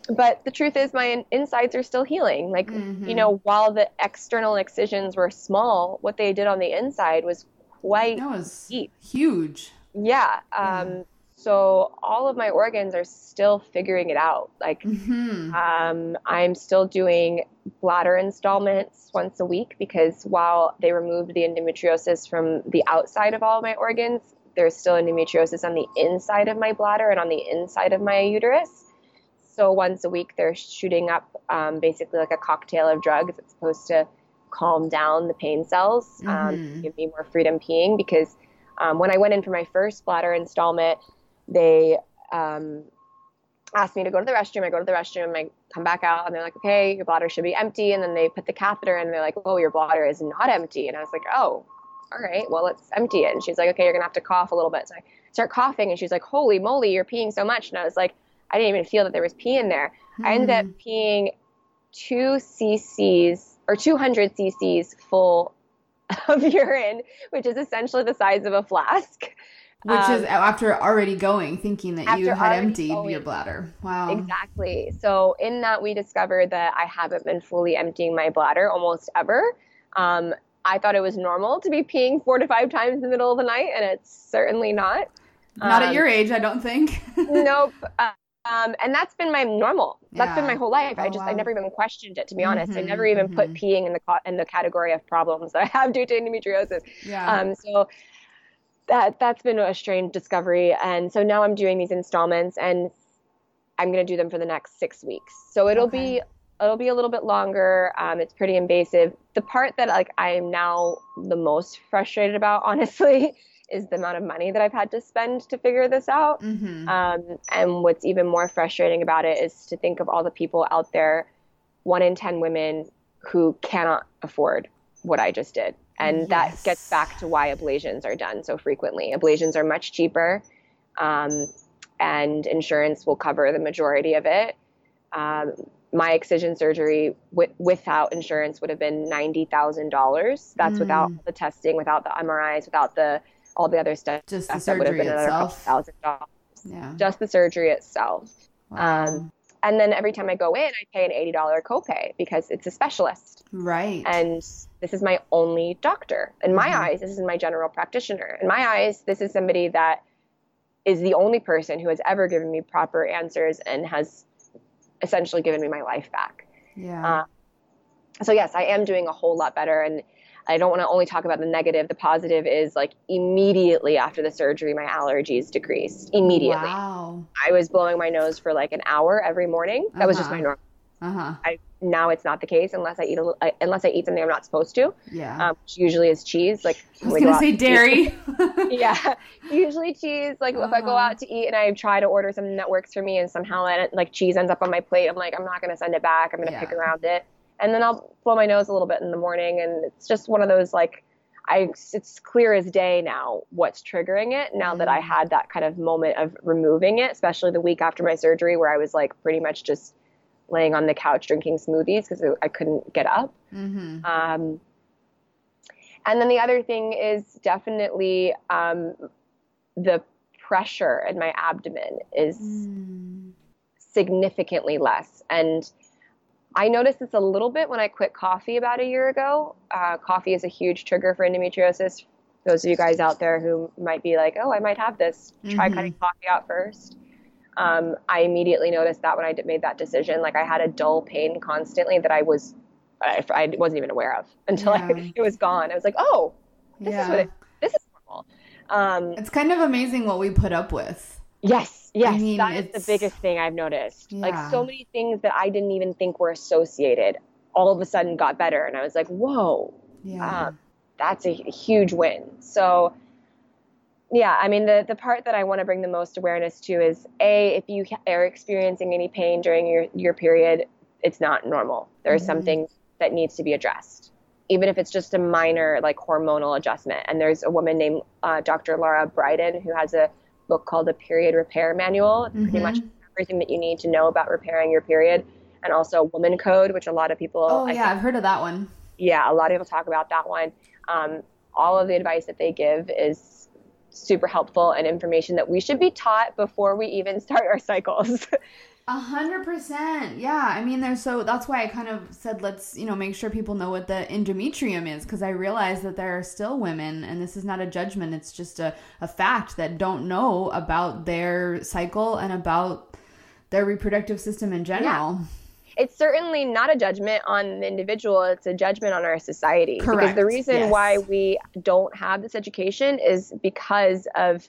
But the truth is, my insides are still healing. Like Mhm. you know, while the external excisions were small, what they did on the inside was quite That was deep. huge. Yeah. Yeah. Um, so all of my organs are still figuring it out. Like, hmm um, I'm still doing bladder installments once a week because while they removed the endometriosis from the outside of all my organs, there's still endometriosis on the inside of my bladder and on the inside of my uterus. So once a week, they're shooting up um, basically like a cocktail of drugs that's supposed to calm down the pain cells, um, Mhm. give me more freedom peeing. Because um, when I went in for my first bladder installment, they um, asked me to go to the restroom. I go to the restroom, I come back out, and they're like, okay, your bladder should be empty. And then they put the catheter in, and they're like, oh, your bladder is not empty. And I was like, oh, all right, well, let's empty it. And she's like, okay, you're going to have to cough a little bit. So I start coughing, and she's like, holy moly, you're peeing so much. And I was like, I didn't even feel that there was pee in there. I ended up peeing two cc's or 200 cc's full *laughs* of urine, which is essentially the size of a flask. Which Um, is after already going, thinking that you had emptied going. your bladder. Wow. Exactly. So in that, we discovered that I haven't been fully emptying my bladder almost ever. Um, I thought it was normal to be peeing four to five times in the middle of the night, and it's certainly not. Not at Um, your age, I don't think. *laughs* nope. Uh, um, and that's been my normal. That's been my whole life. I Oh, just I never even questioned it. To be honest, I never even put mhm. peeing in the co- in the category of problems that I have due to endometriosis. yeah. Um, so that that's been a strange discovery, and so now I'm doing these installments, and I'm going to do them for the next six weeks. So it'll Okay. be it'll be a little bit longer. Um, it's pretty invasive. The part that like I am now the most frustrated about, *laughs* honestly, is the amount of money that I've had to spend to figure this out. hmm Um, and what's even more frustrating about it is to think of all the people out there, one in 10 women who cannot afford what I just did. And that gets back to why ablations are done so frequently. Ablations are much cheaper, um, and insurance will cover the majority of it. Um, my excision surgery wi- without insurance would have been $90,000. That's without Mm. the testing, without the MRIs, without the all the other stuff Just the that would have surgery been another itself. thousand dollars. Yeah. Just the surgery itself. Wow. Um, and then every time I go in, I pay an $80 copay because it's a specialist. right. And this is my only doctor. In my Mhm. eyes, this is my general practitioner. In my eyes, this is somebody that is the only person who has ever given me proper answers and has essentially given me my life back. yeah. uh, So, yes, I am doing a whole lot better. And I don't want to only talk about the negative. The positive is like immediately after the surgery, my allergies decreased. Immediately. Wow. I was blowing my nose for like an hour every morning. That was just Uh-huh. my normal. Uh huh. I, now it's not the case unless I eat a, unless I eat something I'm not supposed to, Yeah. um, which usually is cheese. Like I was when we go gonna say dairy. *laughs* yeah, usually cheese. Like if I go Uh-huh. out to eat and I try to order something that works for me, and somehow it, like cheese ends up on my plate, I'm like, I'm not gonna send it back. I'm gonna Yeah. pick around it, and then I'll blow my nose a little bit in the morning, and it's just one of those like. I, it's clear as day now what's triggering it now that I Mm. had that kind of moment of removing it, especially the week after my surgery where I was like pretty much just laying on the couch drinking smoothies because I couldn't get up. hmm Um, and then the other thing is definitely um, the pressure in my abdomen is Mm. significantly less. And I noticed this a little bit when I quit coffee about a year ago. Uh, coffee is a huge trigger for endometriosis. Those of you guys out there who might be like, oh, I might have this, try Mhm. cutting coffee out first. Um, I immediately noticed that when I did, made that decision, like I had a dull pain constantly that I was, I, I wasn't even aware of *laughs* until Yeah. I, it was gone. I was like, oh, this yeah. is what it, this is normal. Um, It's kind of amazing what we put up with. Yes, yes, mean, that is the biggest thing I've noticed. Yeah. Like so many things that I didn't even think were associated, all of a sudden got better, and I was like, "Whoa, Yeah. Um, that's a huge win." So, yeah, I mean, the the part that I want to bring the most awareness to is a if you are experiencing any pain during your your period, it's not normal. There's Mhm. something that needs to be addressed, even if it's just a minor like hormonal adjustment. And there's a woman named uh, Dr. Laura Briden who has a book called the Period Repair Manual. It's pretty Mhm. much everything that you need to know about repairing your period, and also Woman Code, which a lot of people, oh I yeah, I've heard of that one. yeah, a lot of people talk about that one. Um, all of the advice that they give is super helpful and information that we should be taught before we even *laughs* start our cycles. *laughs* A hundred percent. Yeah. I mean, there's so that's why I kind of said let's you know make sure people know what the endometrium is because I realize that there are still women, and this is not a judgment. It's just a a fact that don't know about their cycle and about their reproductive system in general. Yeah it's certainly not a judgment on the individual it's a judgment on our society Correct. because the reason Yes. why we don't have this education is because of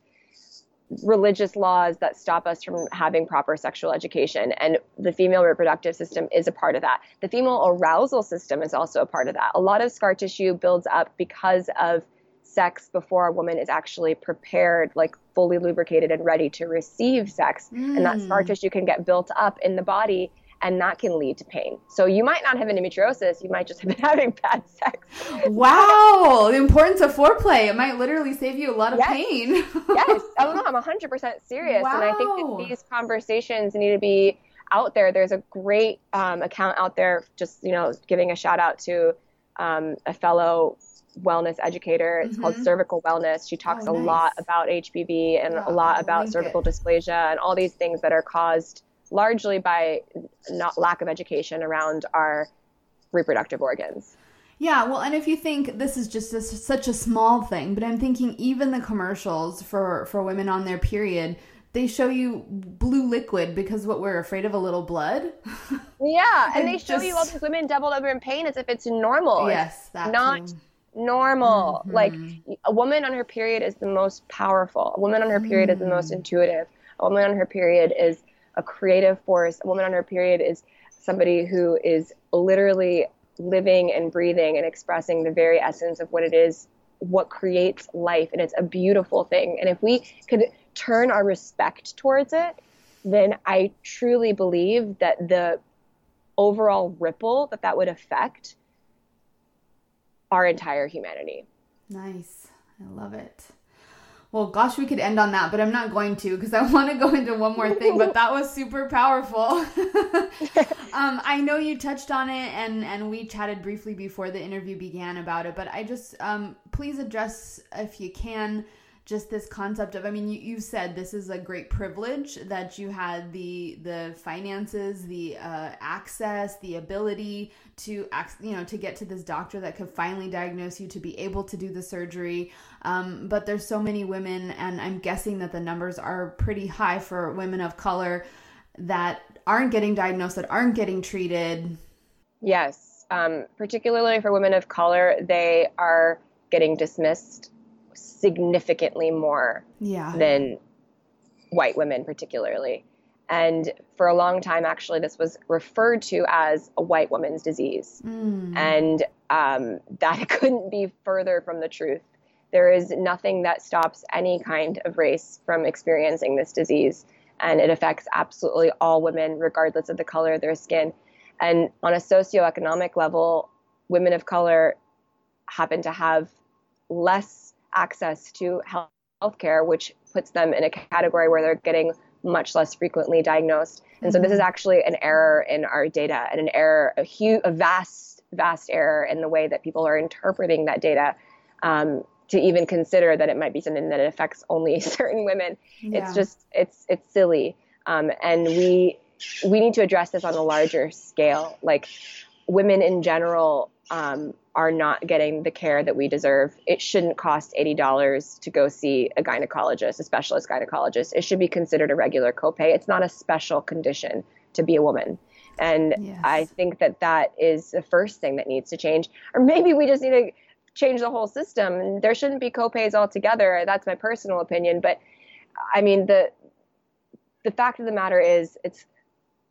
religious laws that stop us from having proper sexual education and the female reproductive system is a part of that the female arousal system is also a part of that a lot of scar tissue builds up because of sex before a woman is actually prepared like fully lubricated and ready to receive sex and that scar Mm. tissue can get built up in the body and that can lead to pain. So you might not have endometriosis, you might just have been *laughs* having bad sex. Wow, the importance of foreplay. It might literally save you a lot of Yes. pain. yes. *laughs* Oh no, I'm 100% serious. And I think that these conversations need to be out there. There's a great um, account out there, just, you know, giving a shout out to um, a fellow wellness educator. It's called Mhm. Cervical Wellness. She talks Oh, a lot about HPV and a lot about cervical it. dysplasia and all these things that are caused largely by not lack of education around our reproductive organs. Yeah, well, and if you think this is just a, such a small thing, but I'm thinking even the commercials for for women on their period, they show you blue liquid because what we're afraid of a little blood. *laughs* Yeah, and they show you all these women doubled over in pain as if it's normal. Yes, that not too. normal. Like Mhm. a woman on her period is the most powerful. A woman on her period is the most Mm. intuitive. A woman on her period is a creative force. A woman on her period is somebody who is literally living and breathing and expressing the very essence of what it is, what creates life. And it's a beautiful thing. And if we could turn our respect towards it, then I truly believe that the overall ripple that that would affect our entire humanity. Nice. I love it. Well, gosh, we could end on that, but I'm not going to because I *laughs* want to go into one more thing. But that was super powerful. *laughs* um, I know you touched on it, and and we chatted briefly before the interview began about it. But I just um, please address if you can just this concept of. I mean, you you said this is a great privilege that you had the the finances, the uh, access, the ability to you know to get to this doctor that could finally diagnose you to be able to do the surgery um, but there's so many women and i'm guessing that the numbers are pretty high for women of color that aren't getting diagnosed that aren't getting treated Yes, um, particularly for women of color, they are getting dismissed significantly more yeah than white women, particularly. And for a long time, actually, this was referred to as a white woman's disease. Mm. And um, that *laughs* couldn't be further from the truth. There is nothing that stops any kind of race from experiencing this disease. And it affects absolutely all women, regardless of the color of their skin. And on a socioeconomic level, women of color happen to have less access to health healthcare, which puts them in a category where they're getting much less frequently diagnosed. And so this is actually an error in our data and an error, a huge, a vast, vast error in the way that people are interpreting that data. Um, to even consider that it might be something that affects only *laughs* certain women, Yeah. it's just it's it's silly. Um, and we we need to address this on a larger scale. Like women in general um, are not getting the care that we deserve. It shouldn't cost eighty dollars to go see a gynecologist, a specialist gynecologist. It should be considered a regular copay. It's not a special condition to be a woman. And Yes. I think that that is the first thing that needs to change. Or maybe we just need to change the whole system. There shouldn't be copays altogether. That's my personal opinion. But I mean, the the fact of the matter is, it's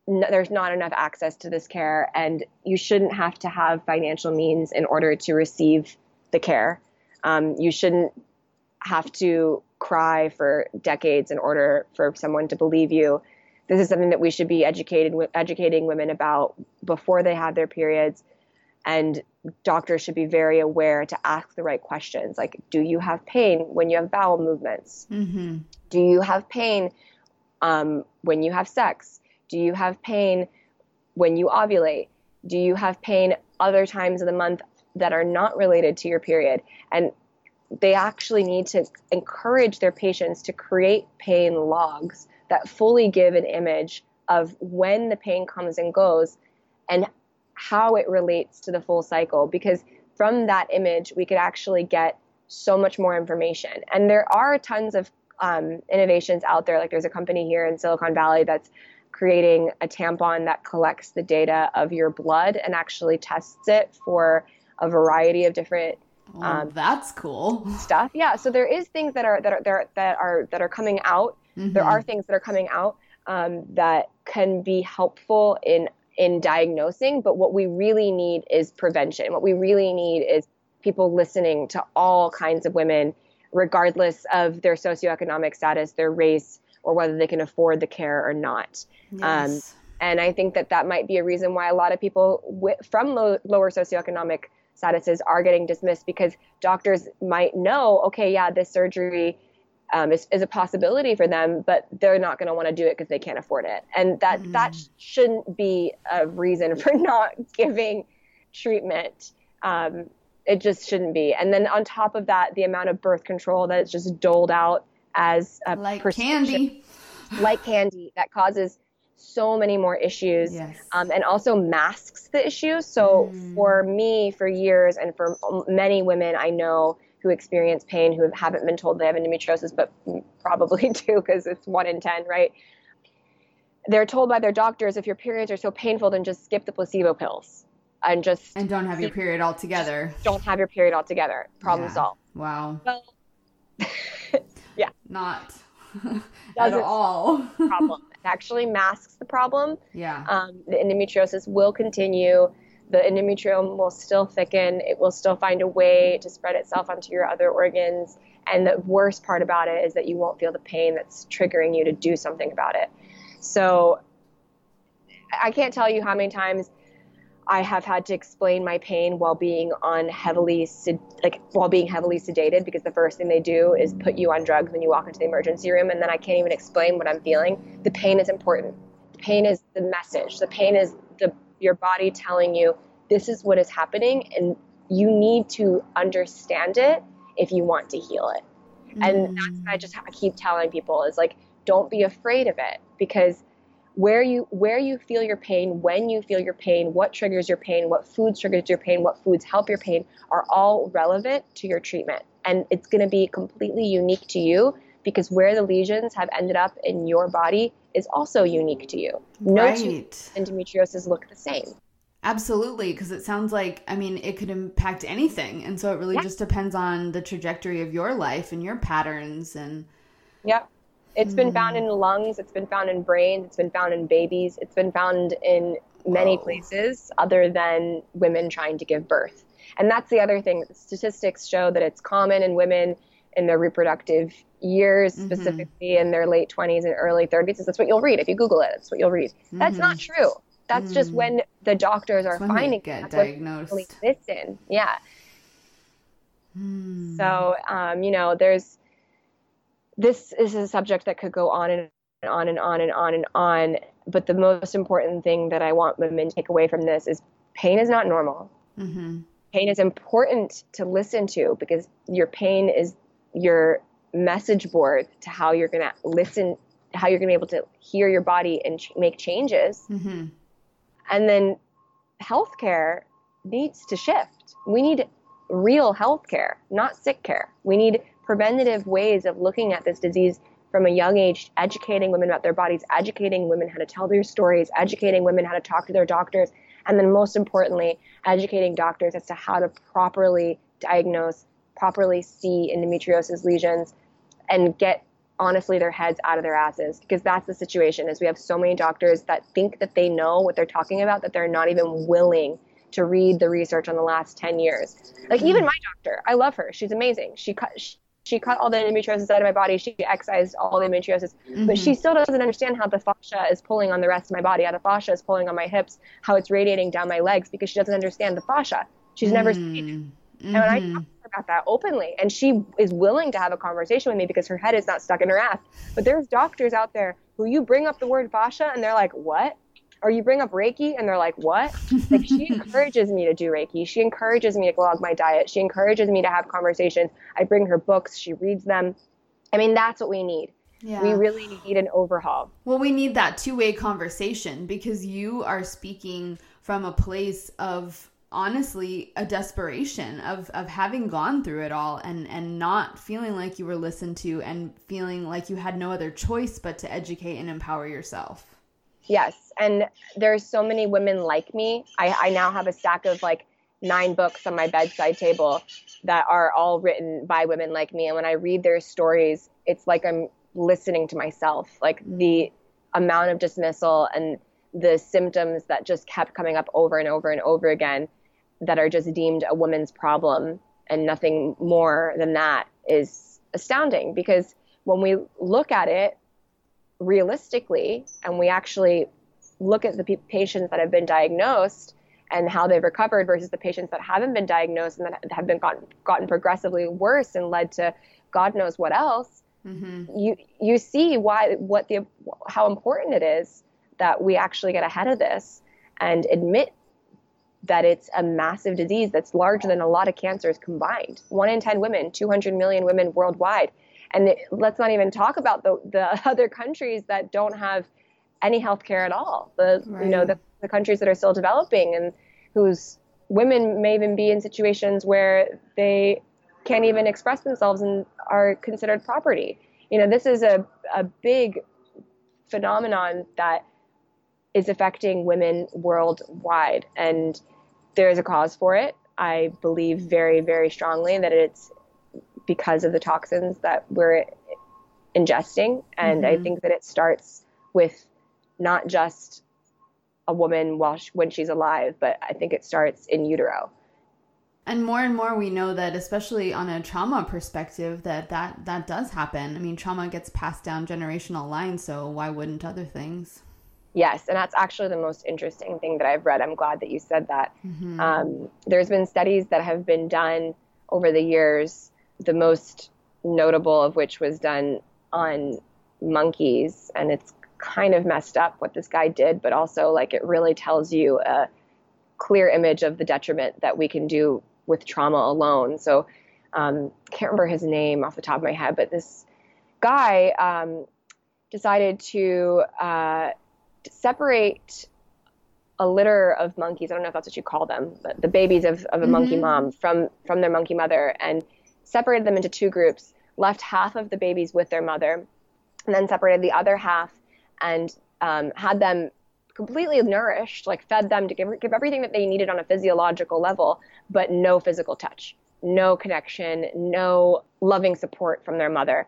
no, there's not enough access to this care, and you shouldn't have to have financial means in order to receive the care. Um, you shouldn't have to cry for decades in order for someone to believe you. This is something that we should be educated educating women about before they have their periods, and doctors should be very aware to ask the right questions, like, do you have pain when you have bowel movements? mm-hmm. Do you have pain um, when you have sex? Do you have pain when you ovulate? Do you have pain other times of the month that are not related to your period? And they actually need to encourage their patients to create pain logs that fully give an image of when the pain comes and goes and how it relates to the full cycle because from that image we could actually get so much more information and there are tons of um, innovations out there like there's a company here in silicon valley that's creating a tampon that collects the data of your blood and actually tests it for a variety of different oh, um, that's cool. *laughs* stuff. Yeah so there is things that are that are that are that are, that are coming out. Mm-hmm. there are things that are coming out um, that can be helpful in in diagnosing but what we really need is prevention. What we really need is people listening to all kinds of women regardless of their socioeconomic status their race or whether they can afford the care or not um, yes. um, and i think that that might be a reason why a lot of people w- from low, lower socioeconomic statuses are getting dismissed because doctors might know okay yeah this surgery um, is, is, a possibility for them, but they're not going to want to do it because they can't afford it. And that mm. that shouldn't be a reason *laughs* for not giving treatment. Um, it just shouldn't be. And then on top of that, the amount of birth control that is just doled out as a like candy, like candy that causes so many more issues yes. um, and also masks the issue. So mm. for me, for years, and for many women I know who experience pain who haven't been told they have endometriosis, but probably *laughs* do because it's one in 10, right? They're told by their doctors if your periods are so painful, then just skip the placebo pills and just. And don't have your period altogether. Don't have your period altogether. Problem yeah. solved. Wow. Well, *laughs* yeah. Not *laughs* at all. *laughs* problem. *laughs* It actually masks the problem. Yeah. Um, the endometriosis will continue the endometrium will still thicken. It will still find a way to spread itself onto your other organs. And the worst part about it is that you won't feel the pain that's triggering you to do something about it. So I can't tell you how many times I have had to explain my pain while being on heavily like while being heavily sedated because the first thing they do is put you on drugs when you walk into the emergency room and then I can't even explain what I'm feeling. The pain is important. The pain is the message. The pain is the your body telling you this is what is happening and you need to understand it if you want to heal it. Mm. And that's what I just I keep telling people is like don't be afraid of it because where you where you feel your pain, when you feel your pain, what triggers your pain, what foods triggers your pain, what foods help your pain are all relevant to your treatment. And it's going to be completely unique to you because where the lesions have ended up in your body is also unique to you. No right. two endometriosis look the same. Absolutely, because it sounds like, I mean, it could impact anything. And so it really yeah. just depends on the trajectory of your life and your patterns. And yeah, it's mm. been found in lungs, it's been found in brains, it's been found in babies, it's been found in many Whoa. places other than women trying to give birth. And that's the other thing. Statistics show that it's common in women in their reproductive years, mm-hmm. specifically in their late 20s and early 30s. That's what you'll read. If you Google it, that's what you'll read. Mm-hmm. That's not mm-hmm. true. That's mm-hmm. just mm. when the doctors are finding get diagnosed. listen. Yeah. Mm. So, um, you know, there's this is a subject that could go on and on and on and on and on. But the most important thing that I want women to take away from this is pain is not normal. Mm-hmm. Pain is important to listen to because your pain is your message board to how you're going to listen, how you're going to be able to hear your body and ch- make changes. Mm-hmm. And then healthcare needs to shift. We need real healthcare, not sick care. We need preventative ways of looking at this disease from a young age, educating women about their bodies, educating women how to tell their stories, educating women how to talk to their doctors, and then most importantly, educating doctors as to how to properly diagnose, properly see endometriosis lesions, and get honestly their heads out of their asses because that's the situation is we have so many doctors that think that they know what they're talking about that they're not even willing to read the research on the last 10 years. Like even my doctor i love her. She's amazing. She cut she, she cut all the endometriosis out of my body she excised all the endometriosis mm-hmm. but she still doesn't understand how the fascia is pulling on the rest of my body how the fascia is pulling on my hips how it's radiating down my legs because she doesn't understand the fascia she's mm-hmm. never seen it Mm-hmm. And I talk about that openly, and she is willing to have a conversation with me because her head is not stuck in her ass. But there's doctors out there who you bring up the word fascia, and they're like, "What? Or you bring up Reiki and they're like, what? like she *laughs* encourages me to do Reiki. She encourages me to log my diet. She encourages me to have conversations. I bring her books. She reads them. I mean, that's what we need. Yeah. We really need an overhaul. Well, we need that two way conversation because you are speaking from a place of honestly a desperation of of having gone through it all and and not feeling like you were listened to and feeling like you had no other choice but to educate and empower yourself. Yes, and there's so many women like me. I, I now have a stack of like nine books on my bedside table that are all written by women like me. And when I read their stories, it's like I'm listening to myself. Like the amount of dismissal and the symptoms that just kept coming up over and over and over again that are just deemed a woman's problem and nothing more than that is astounding because when we look at it realistically and we actually look at the p- patients that have been diagnosed and how they've recovered versus the patients that haven't been diagnosed and that have been gotten, gotten progressively worse and led to God knows what else, mm-hmm. you you see why what the how important it is that we actually get ahead of this and admit that it's a massive disease that's larger than a lot of cancers combined. One in 10 women, 200 million women worldwide. And it, let's not even talk about the, the *laughs* other countries that don't have any health care at all. The, right. you know, the, the countries that are still developing and whose women may even be in situations where they can't even express themselves and are considered property. You know, this is a, a big phenomenon that is affecting women worldwide. And there is a cause for it. I believe very, very strongly that it's because of the toxins that we're ingesting. And mm-hmm. I think that it starts with not just a woman while she, when she's alive, but I think it starts in utero. And more and more we know that especially on a trauma perspective that that that does happen. I mean, trauma gets passed down generational lines, so why wouldn't other things? Yes, and that's actually the most interesting thing that I've read. I'm glad that you said that. Mm-hmm. Um, there's been studies that have been done over the years, the most notable of which was done on monkeys, and it's kind of messed up what this guy did, but also like it really tells you a clear image of the detriment that we can do with trauma alone. So, um, can't remember his name off the top of my head, but this guy um, decided to uh, separate a litter of monkeys. I don't know if that's what you call them, but the babies of, of a mm-hmm. monkey mom from from their monkey mother, and separated them into two groups. Left half of the babies with their mother, and then separated the other half and um, had them completely nourished, like fed them to give give everything that they needed on a physiological level, but no physical touch, no connection, no loving support from their mother.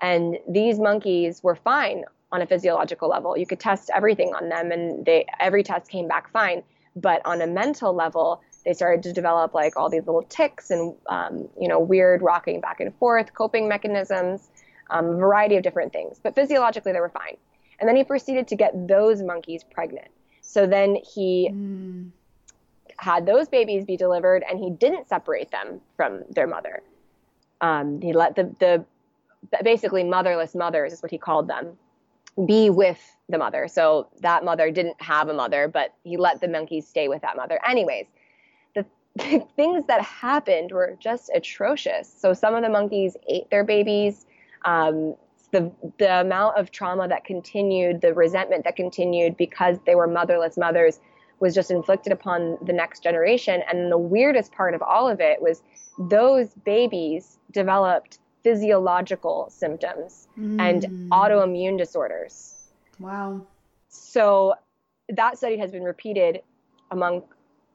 And these monkeys were fine on a physiological level. You could test everything on them, and they every test came back fine. But on a mental level, they started to develop like all these little tics and um, you know weird rocking back and forth coping mechanisms, um, a variety of different things. But physiologically, they were fine. And then he proceeded to get those monkeys pregnant. So then he mm. had those babies be delivered, and he didn't separate them from their mother. Um, he let the the basically motherless mothers is what he called them be with the mother. So that mother didn't have a mother, but he let the monkeys stay with that mother. Anyways, the, things that happened were just atrocious. So some of the monkeys ate their babies. Um, the the amount of trauma that continued, the resentment that continued because they were motherless mothers was just inflicted upon the next generation. And the weirdest part of all of it was those babies developed physiological symptoms mm. and autoimmune disorders. Wow. So that study has been repeated among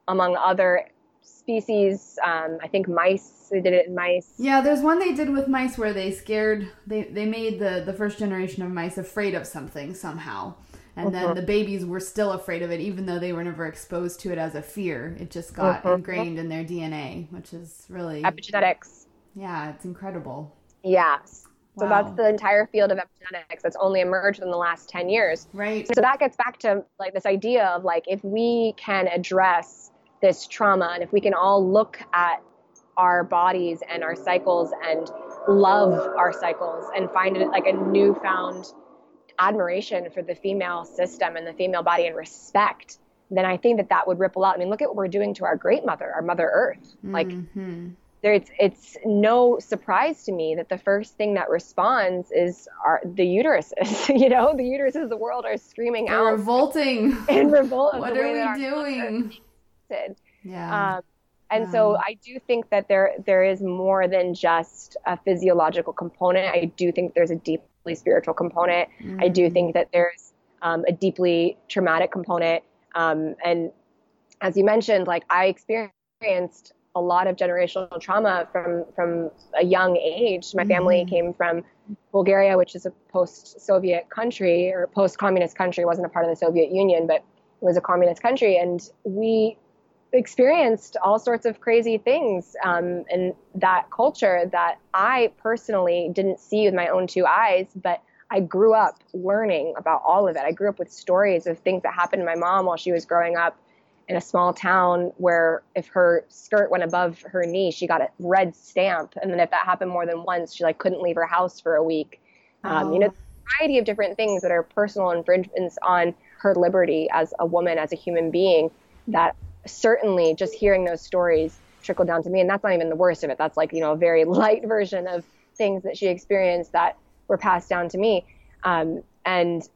among other species. Um, I think mice. They did it in mice. Yeah, there's one they did with mice where they scared. They they made the the first generation of mice afraid of something somehow. And then uh-huh. the babies were still afraid of it, even though they were never exposed to it as a fear. It just got uh-huh. ingrained in their DNA, which is really epigenetics. Yeah, it's incredible. Yes. So wow. that's the entire field of epigenetics that's only emerged in the last 10 years. Right. So that gets back to like this idea of like if we can address this trauma and if we can all look at our bodies and our cycles and love our cycles and find it like a newfound admiration for the female system and the female body and respect, then I think that that would ripple out. I mean, look at what we're doing to our great mother, our Mother Earth. Like, mm-hmm. there, it's it's no surprise to me that the first thing that responds is our the uteruses. *laughs* you know, the uteruses of the world are screaming They're out, revolting, in revolt. what are we doing? Yeah. Um, and so I do think that there there is more than just a physiological component. I do think there's a deeply spiritual component. Mm-hmm. I do mm. think that there's um, a deeply traumatic component. Um, and as you mentioned, like I experienced a lot of generational trauma from from a young age. My family mm-hmm. came from Bulgaria, which is a post-Soviet country or post-communist country. It wasn't a part of the Soviet Union, but it was a communist country, and we experienced all sorts of crazy things um, in that culture that I personally didn't see with my own two eyes, but I grew up learning about all of it. I grew up with stories of things that happened to my mom while she was growing up in a small town where if her skirt went above her knee, she got a red stamp. And then if that happened more than once, she like couldn't leave her house for a week. Oh. Um, you know, oh. a variety of different things that are personal infringements on her liberty as a woman, as a human being that certainly just hearing those stories trickle down to me. And that's not even the worst of it. That's like, you know, a very *laughs* light version of things that she experienced that were passed down to me. Um, and,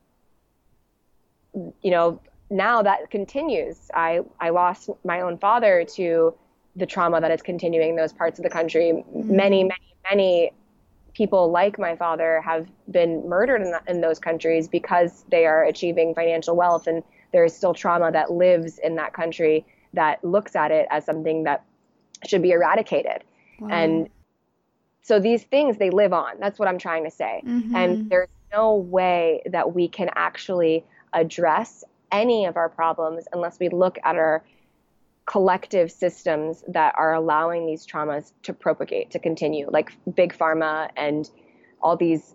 you know, now that continues. I, I lost my own father to the trauma that is continuing in those parts of the country. Mm-hmm. Many, many, many people like my father have been murdered in, the, in those countries because they are achieving financial wealth and there is still trauma that lives in that country that looks at it as something that should be eradicated. Wow. And so these things they live on. That's what I'm trying to say. Mm-hmm. And there's no way that we can actually address any of our problems unless we look at our collective systems that are allowing these traumas to propagate, to continue, like big pharma and all these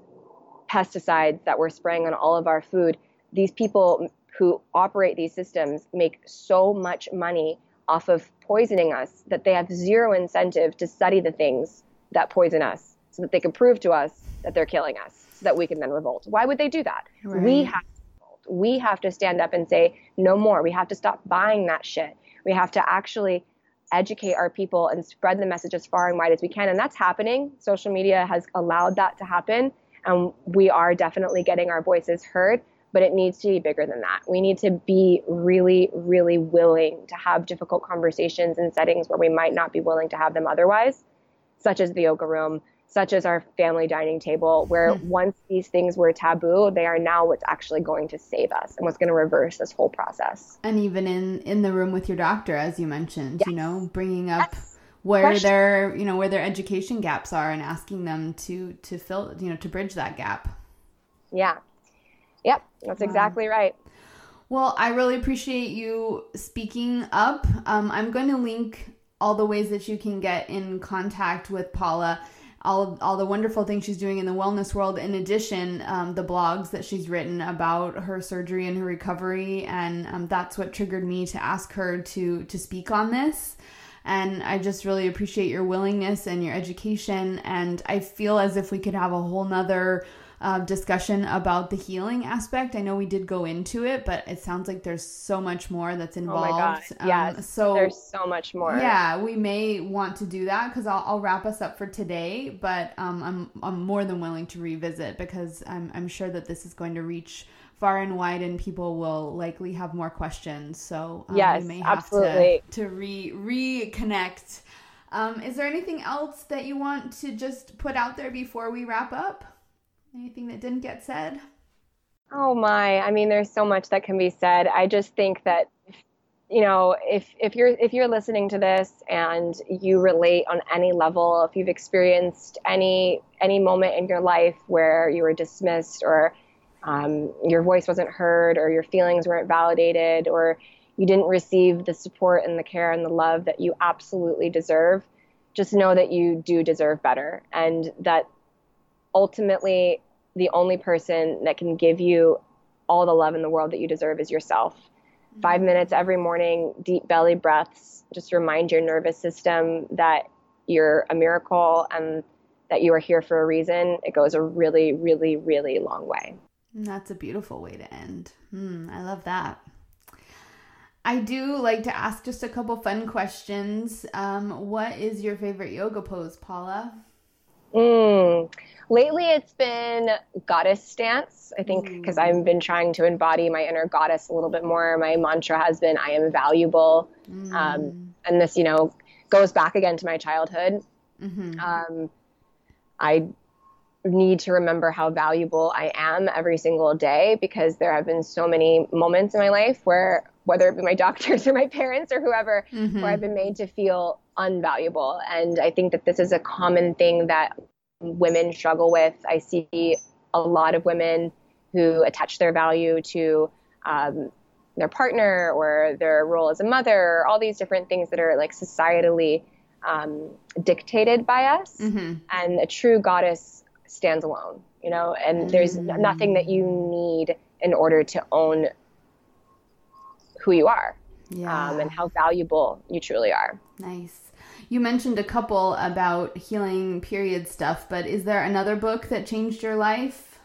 pesticides that we're spraying on all of our food. These people who operate these systems make so much money off of poisoning us that they have zero incentive to study the things that poison us so that they can prove to us that they're killing us so that we can then revolt. Why would they do that? Right. We have to revolt. We have to stand up and say no more. We have to stop buying that shit. We have to actually educate our people and spread the message as far and wide as we can. And that's happening. Social media has allowed that to happen. And we are definitely getting our voices heard but it needs to be bigger than that. We need to be really, really willing to have difficult conversations in settings where we might not be willing to have them otherwise, such as the yoga room, such as our family dining table, where mm-hmm. once these things were taboo, they are now what's actually going to save us and what's going to reverse this whole process. And even in in the room with your doctor, as you mentioned, yes. you know, bringing up. Yes. Where Question. their, you know, where their education gaps are, and asking them to to fill, you know, to bridge that gap. Yeah, Yep, that's wow. exactly right. Well, I really appreciate you speaking up. Um, I'm going to link all the ways that you can get in contact with Paula, all all the wonderful things she's doing in the wellness world. In addition, um, the blogs that she's written about her surgery and her recovery, and um, that's what triggered me to ask her to to speak on this. And I just really appreciate your willingness and your education. And I feel as if we could have a whole nother uh, discussion about the healing aspect. I know we did go into it, but it sounds like there's so much more that's involved. Oh my god! Um, yes, so there's so much more. Yeah, we may want to do that because I'll, I'll, wrap us up for today. But um, I'm I'm more than willing to revisit because I'm I'm sure that this is going to reach far and wide and people will likely have more questions so um, yes, we may have absolutely. to, to re reconnect um, is there anything else that you want to just put out there before we wrap up Anything that didn't get said? Oh my, I mean there's so much that can be said. I just think that you know, if if you're if you're listening to this and you relate on any level, if you've experienced any any moment in your life where you were dismissed or um, your voice wasn't heard or your feelings weren't validated or you didn't receive the support and the care and the love that you absolutely deserve, just know that you do deserve better and that ultimately the only person that can give you all the love in the world that you deserve is yourself. Mm-hmm. Five minutes every morning, deep belly breaths, just remind your nervous system that you're a miracle and that you are here for a reason. It goes a really, really, really long way. That's a beautiful way to end. Hmm, I love that. I do like to ask just a couple fun questions. Um, what is your favorite yoga pose, Paula? Mm. Lately, it's been goddess stance. I think because I've been trying to embody my inner goddess a little bit more. My mantra has been "I am valuable," mm. um, and this, you know, goes back again to my childhood. Mm-hmm. Um, I need to remember how valuable I am every single day because there have been so many moments in my life where, whether it be my *laughs* doctors or my parents or whoever, mm-hmm. where I've been made to feel unvaluable. And I think that this is a common thing that women struggle with. I see a lot of women who attach their value to um, their partner or their role as a mother, or all these different things that are like societally um, dictated by us. Mm-hmm. And a true goddess stands alone, you know, and there's mm. nothing that you need in order to own who you are yeah. um, and how valuable you truly are. Nice. You mentioned a couple about healing period stuff, but is there another book that changed your life?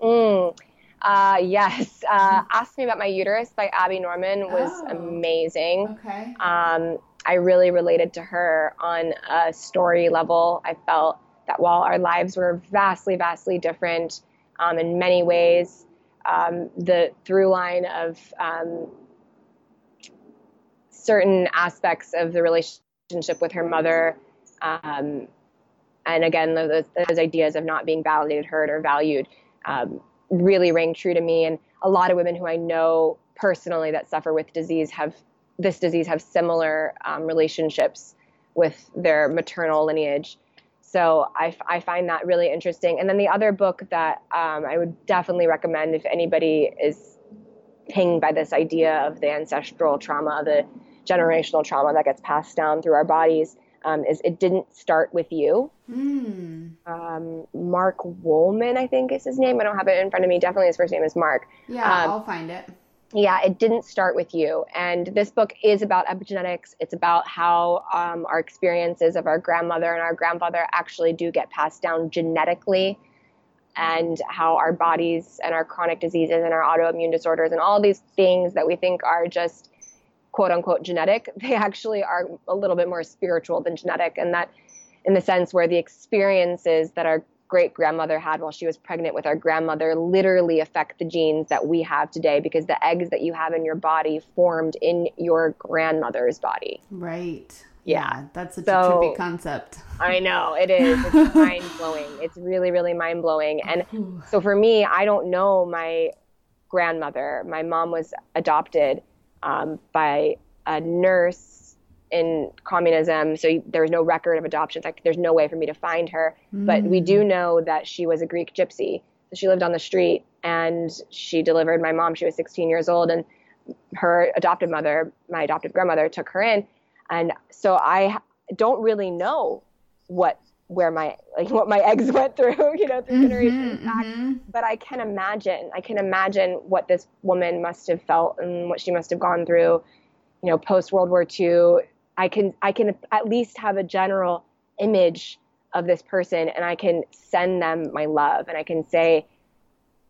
Mm, uh, yes. Uh, Ask Me About My Uterus by Abby Norman was oh. amazing. Okay. Um, I really related to her on a story level. I felt that while our lives were vastly, vastly different um, in many ways, um, the through line of um, certain aspects of the relationship with her mother, um, and again, those, those, ideas of not being validated, heard, or valued um, really rang true to me. And a lot of women who I know personally that suffer with disease have this disease have similar um, relationships with their maternal lineage. So I, I find that really interesting. And then the other book that um, I would definitely recommend if anybody is pinged by this idea of the ancestral trauma, the generational trauma that gets passed down through our bodies, um, is It Didn't Start With You. Mm. Um, Mark Woolman, I think is his name. I don't have it in front of me. Definitely his first name is Mark. Yeah, um, I'll find it yeah, it didn't start with you. And this book is about epigenetics. It's about how um, our experiences of our grandmother and our grandfather actually do get passed down genetically, and how our bodies and our chronic diseases and our autoimmune disorders and all these things that we think are just quote unquote genetic, *laughs* they actually are a little bit more spiritual than genetic. And that, in the sense where the experiences that our great grandmother had while she was pregnant with our grandmother literally affect the genes that we have today because the eggs that you have in your body formed in your grandmother's body. Right. Yeah. that's such so, a trippy concept. I know it is. It's *laughs* mind blowing. It's really, really mind blowing. And so for me, I don't know my grandmother. My mom was adopted um, by a nurse in communism, so there was no record of adoptions. Like, there's no way for me to find her. Mm. But we do mm. know that she was a Greek gypsy. So she lived on the street and she delivered my mom. She was 16 years old, and her adopted mother, my adopted grandmother, took her in. And so I don't really know what where my like *laughs* what my eggs *laughs* went through, you know, through mm-hmm, generations back. Mm-hmm. But I can imagine, I can imagine what this woman must have felt and what she must have gone through, you know, post World War II, I can I can at least have a general image of this person and I can send them my love and I can say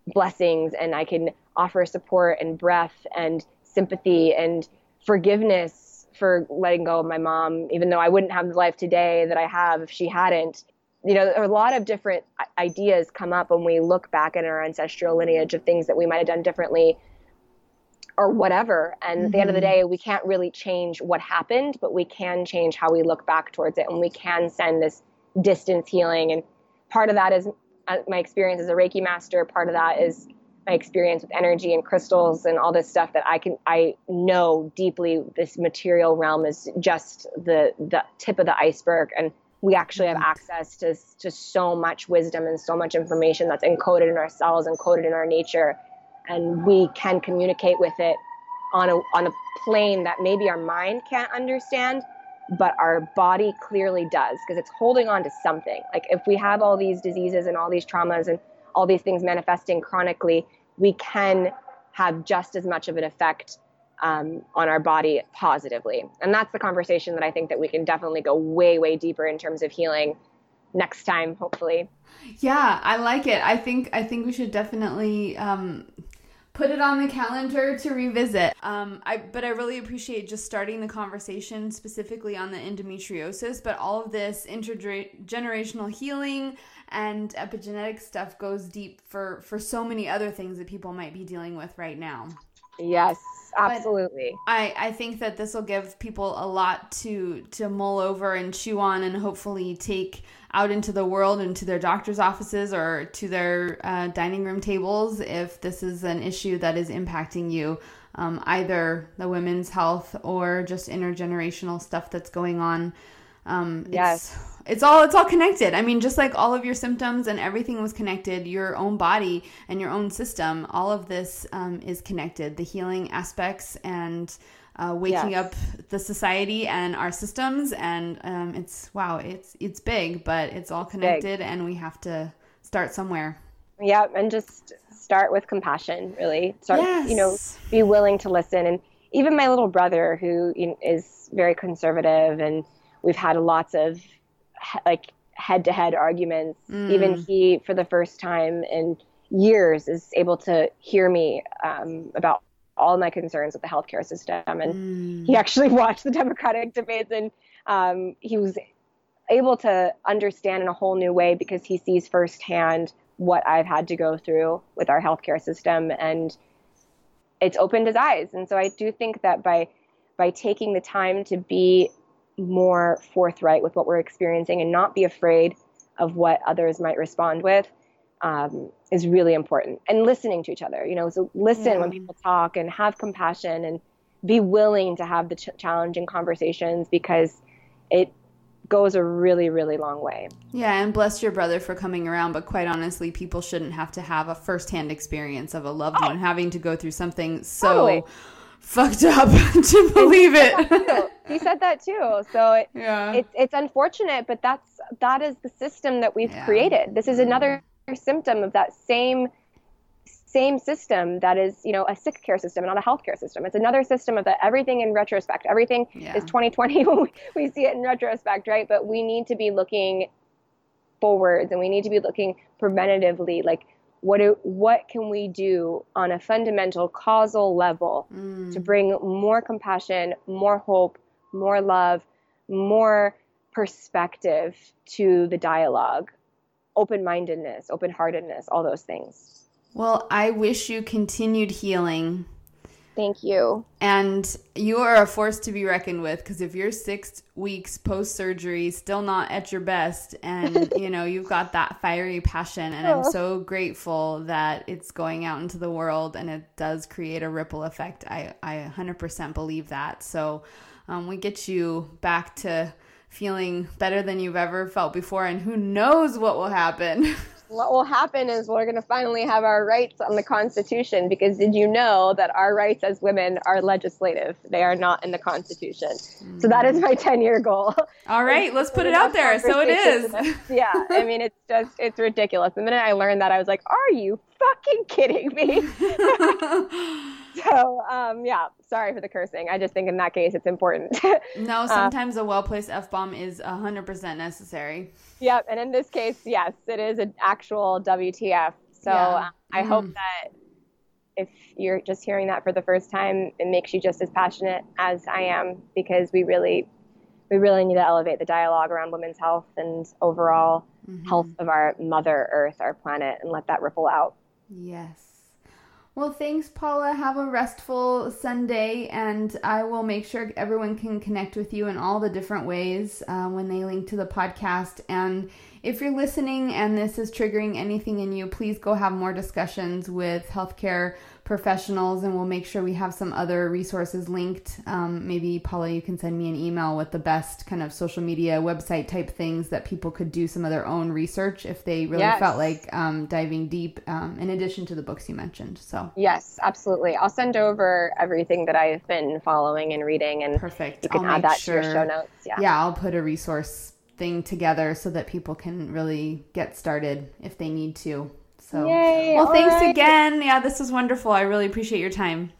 blessings and I can offer support and breath and sympathy and forgiveness for letting go of my mom even though I wouldn't have the life today that I have if she hadn't you know a lot of different ideas come up when we look back at our ancestral lineage of things that we might have done differently or whatever. And mm-hmm. at the end of the mm-hmm. day, we can't really change what happened, but we can change how we look back towards it. And we can send this distance healing. And part of that is uh, my experience as a Reiki master. Part of that is my experience with energy and crystals and all this stuff that I can, I know deeply this material realm is just the, the tip of the iceberg. And we actually have access to, to so much wisdom and so much information that's encoded in our cells, encoded in our nature. And we can communicate with it on a on a plane that maybe our mind can't understand but our body clearly does because it's holding on to something. Like if we have all these diseases and all these traumas and all these things manifesting chronically we can have just as much of an effect um, on our body positively and that's the conversation that i think that we can definitely go way way deeper in terms of healing next time, hopefully. Yeah, I like it. I think I think we should definitely um, put it on the calendar to revisit. Um, I but I really appreciate just starting the conversation specifically on the endometriosis, but all of this intergenerational healing and epigenetic stuff goes deep for for so many other things that people might be dealing with right now. Yes, absolutely. But I I think that this will give people a lot to to mull over and chew on and hopefully take out into the world and to their doctor's offices or to their uh, dining room tables if this is an issue that is impacting you um, either the women's health or just intergenerational stuff that's going on um, yes it's, it's all it's all connected i mean just like all of your symptoms and everything was connected your own body and your own system all of this um, is connected the healing aspects and uh, waking yes. up the society and our systems. And um, it's wow, it's it's big, but it's all connected, big. and we have to start somewhere. Yeah, and just start with compassion. Really, start. Yes. You know, be willing to listen. And even my little brother, who is very conservative, and we've had lots of like head-to-head arguments. Mm. Even he, for the first time in years, is able to hear me um, about all my concerns with the healthcare system. And mm. he actually *laughs* watched the Democratic debates and um, he was able to understand in a whole new way because he sees firsthand what I've had to go through with our healthcare system. And it's opened his eyes. And so I do think that by by taking the time to be more forthright with what we're experiencing and not be afraid of what others might respond with, um, is really important and listening to each other you know so listen yeah. when people talk and have compassion and be willing to have the ch- challenging conversations because it goes a really really long way yeah and bless your brother for coming around but quite honestly people shouldn't have to have a firsthand experience of a loved oh. one having to go through something so totally. Fucked up *laughs* to believe it he said that too so it, yeah. it's it's unfortunate but that's that is the system that we've yeah. created this is another symptom of that same same system that is, you know, a sick care system, not a healthcare system. It's another system of that everything in retrospect. Everything yeah. is 2020 *laughs* when we, we see it in retrospect, right? But we need to be looking forwards and we need to be looking preventatively, like what do, what can we do on a fundamental causal level mm. to bring more compassion, more hope, more love, more perspective to the dialogue open mindedness, open heartedness, all those things. Well, I wish you continued healing. Thank you. And you are a force to be reckoned with because if you're six weeks post surgery, still not at your best, and *laughs* you know, you've got that fiery passion, and I'm oh. so grateful that it's going out into the world and it does create a ripple effect. I, I 100% believe that. So um, we get you back to feeling better than you've ever felt before, and who knows what will happen. *laughs* what will happen is we're going to finally have our rights on the Constitution because did you know that our rights as women are legislative? They are not in the Constitution. Mm. So that is my 10 year goal. *laughs* All right, let's put it out there. So it is. *laughs* yeah, I mean, it's just, it's ridiculous. The minute I learned that, I was like, are you fucking kidding me? *laughs* *laughs* so um, yeah, sorry for the cursing. I just think in that case it's important. *laughs* no, uh, sometimes uh, a well placed f bomb is hundred percent necessary. Yep, and in this case, yes, it is an actual WTF. So yeah. uh, I mm. hope that if you're just hearing that for the first time, it makes you just as passionate as I am because we really, we really need to elevate the dialogue around women's health and overall mm-hmm. health of our Mother Earth, our planet, and let that ripple out. Yes. Well, thanks, Paula. Have a restful Sunday, and I will make sure everyone can connect with you in all the different ways uh, when they link to the podcast. And if you're listening and this is triggering anything in you, please go have more discussions with healthcare professionals and we'll make sure we have some other resources linked. Um, maybe, Paula, you can send me an email with the best kind of social media website type things that people could do some of their own research if they really yes. felt like um, diving deep, um, in addition to the books you mentioned. So, yes, absolutely. I'll send over everything that I've been following and reading, and perfect. You can I'll add that sure, to your show notes. Yeah. Yeah, I'll put a resource thing together so that people can really get started if they need to. So, Yay, well, thanks right. again. Yeah, this was wonderful. I really appreciate your time.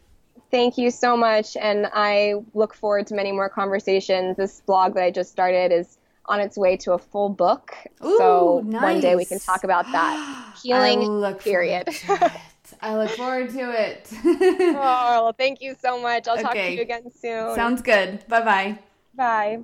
Thank you so much. And I look forward to many more conversations. This blog that I just started is on its way to a full book. Ooh, so nice. one day we can talk about that *gasps* healing I look period. forward to it. I look forward to it. *laughs* oh, well, thank you so much. I'll talk to you again soon. Sounds good. Bye bye. Bye.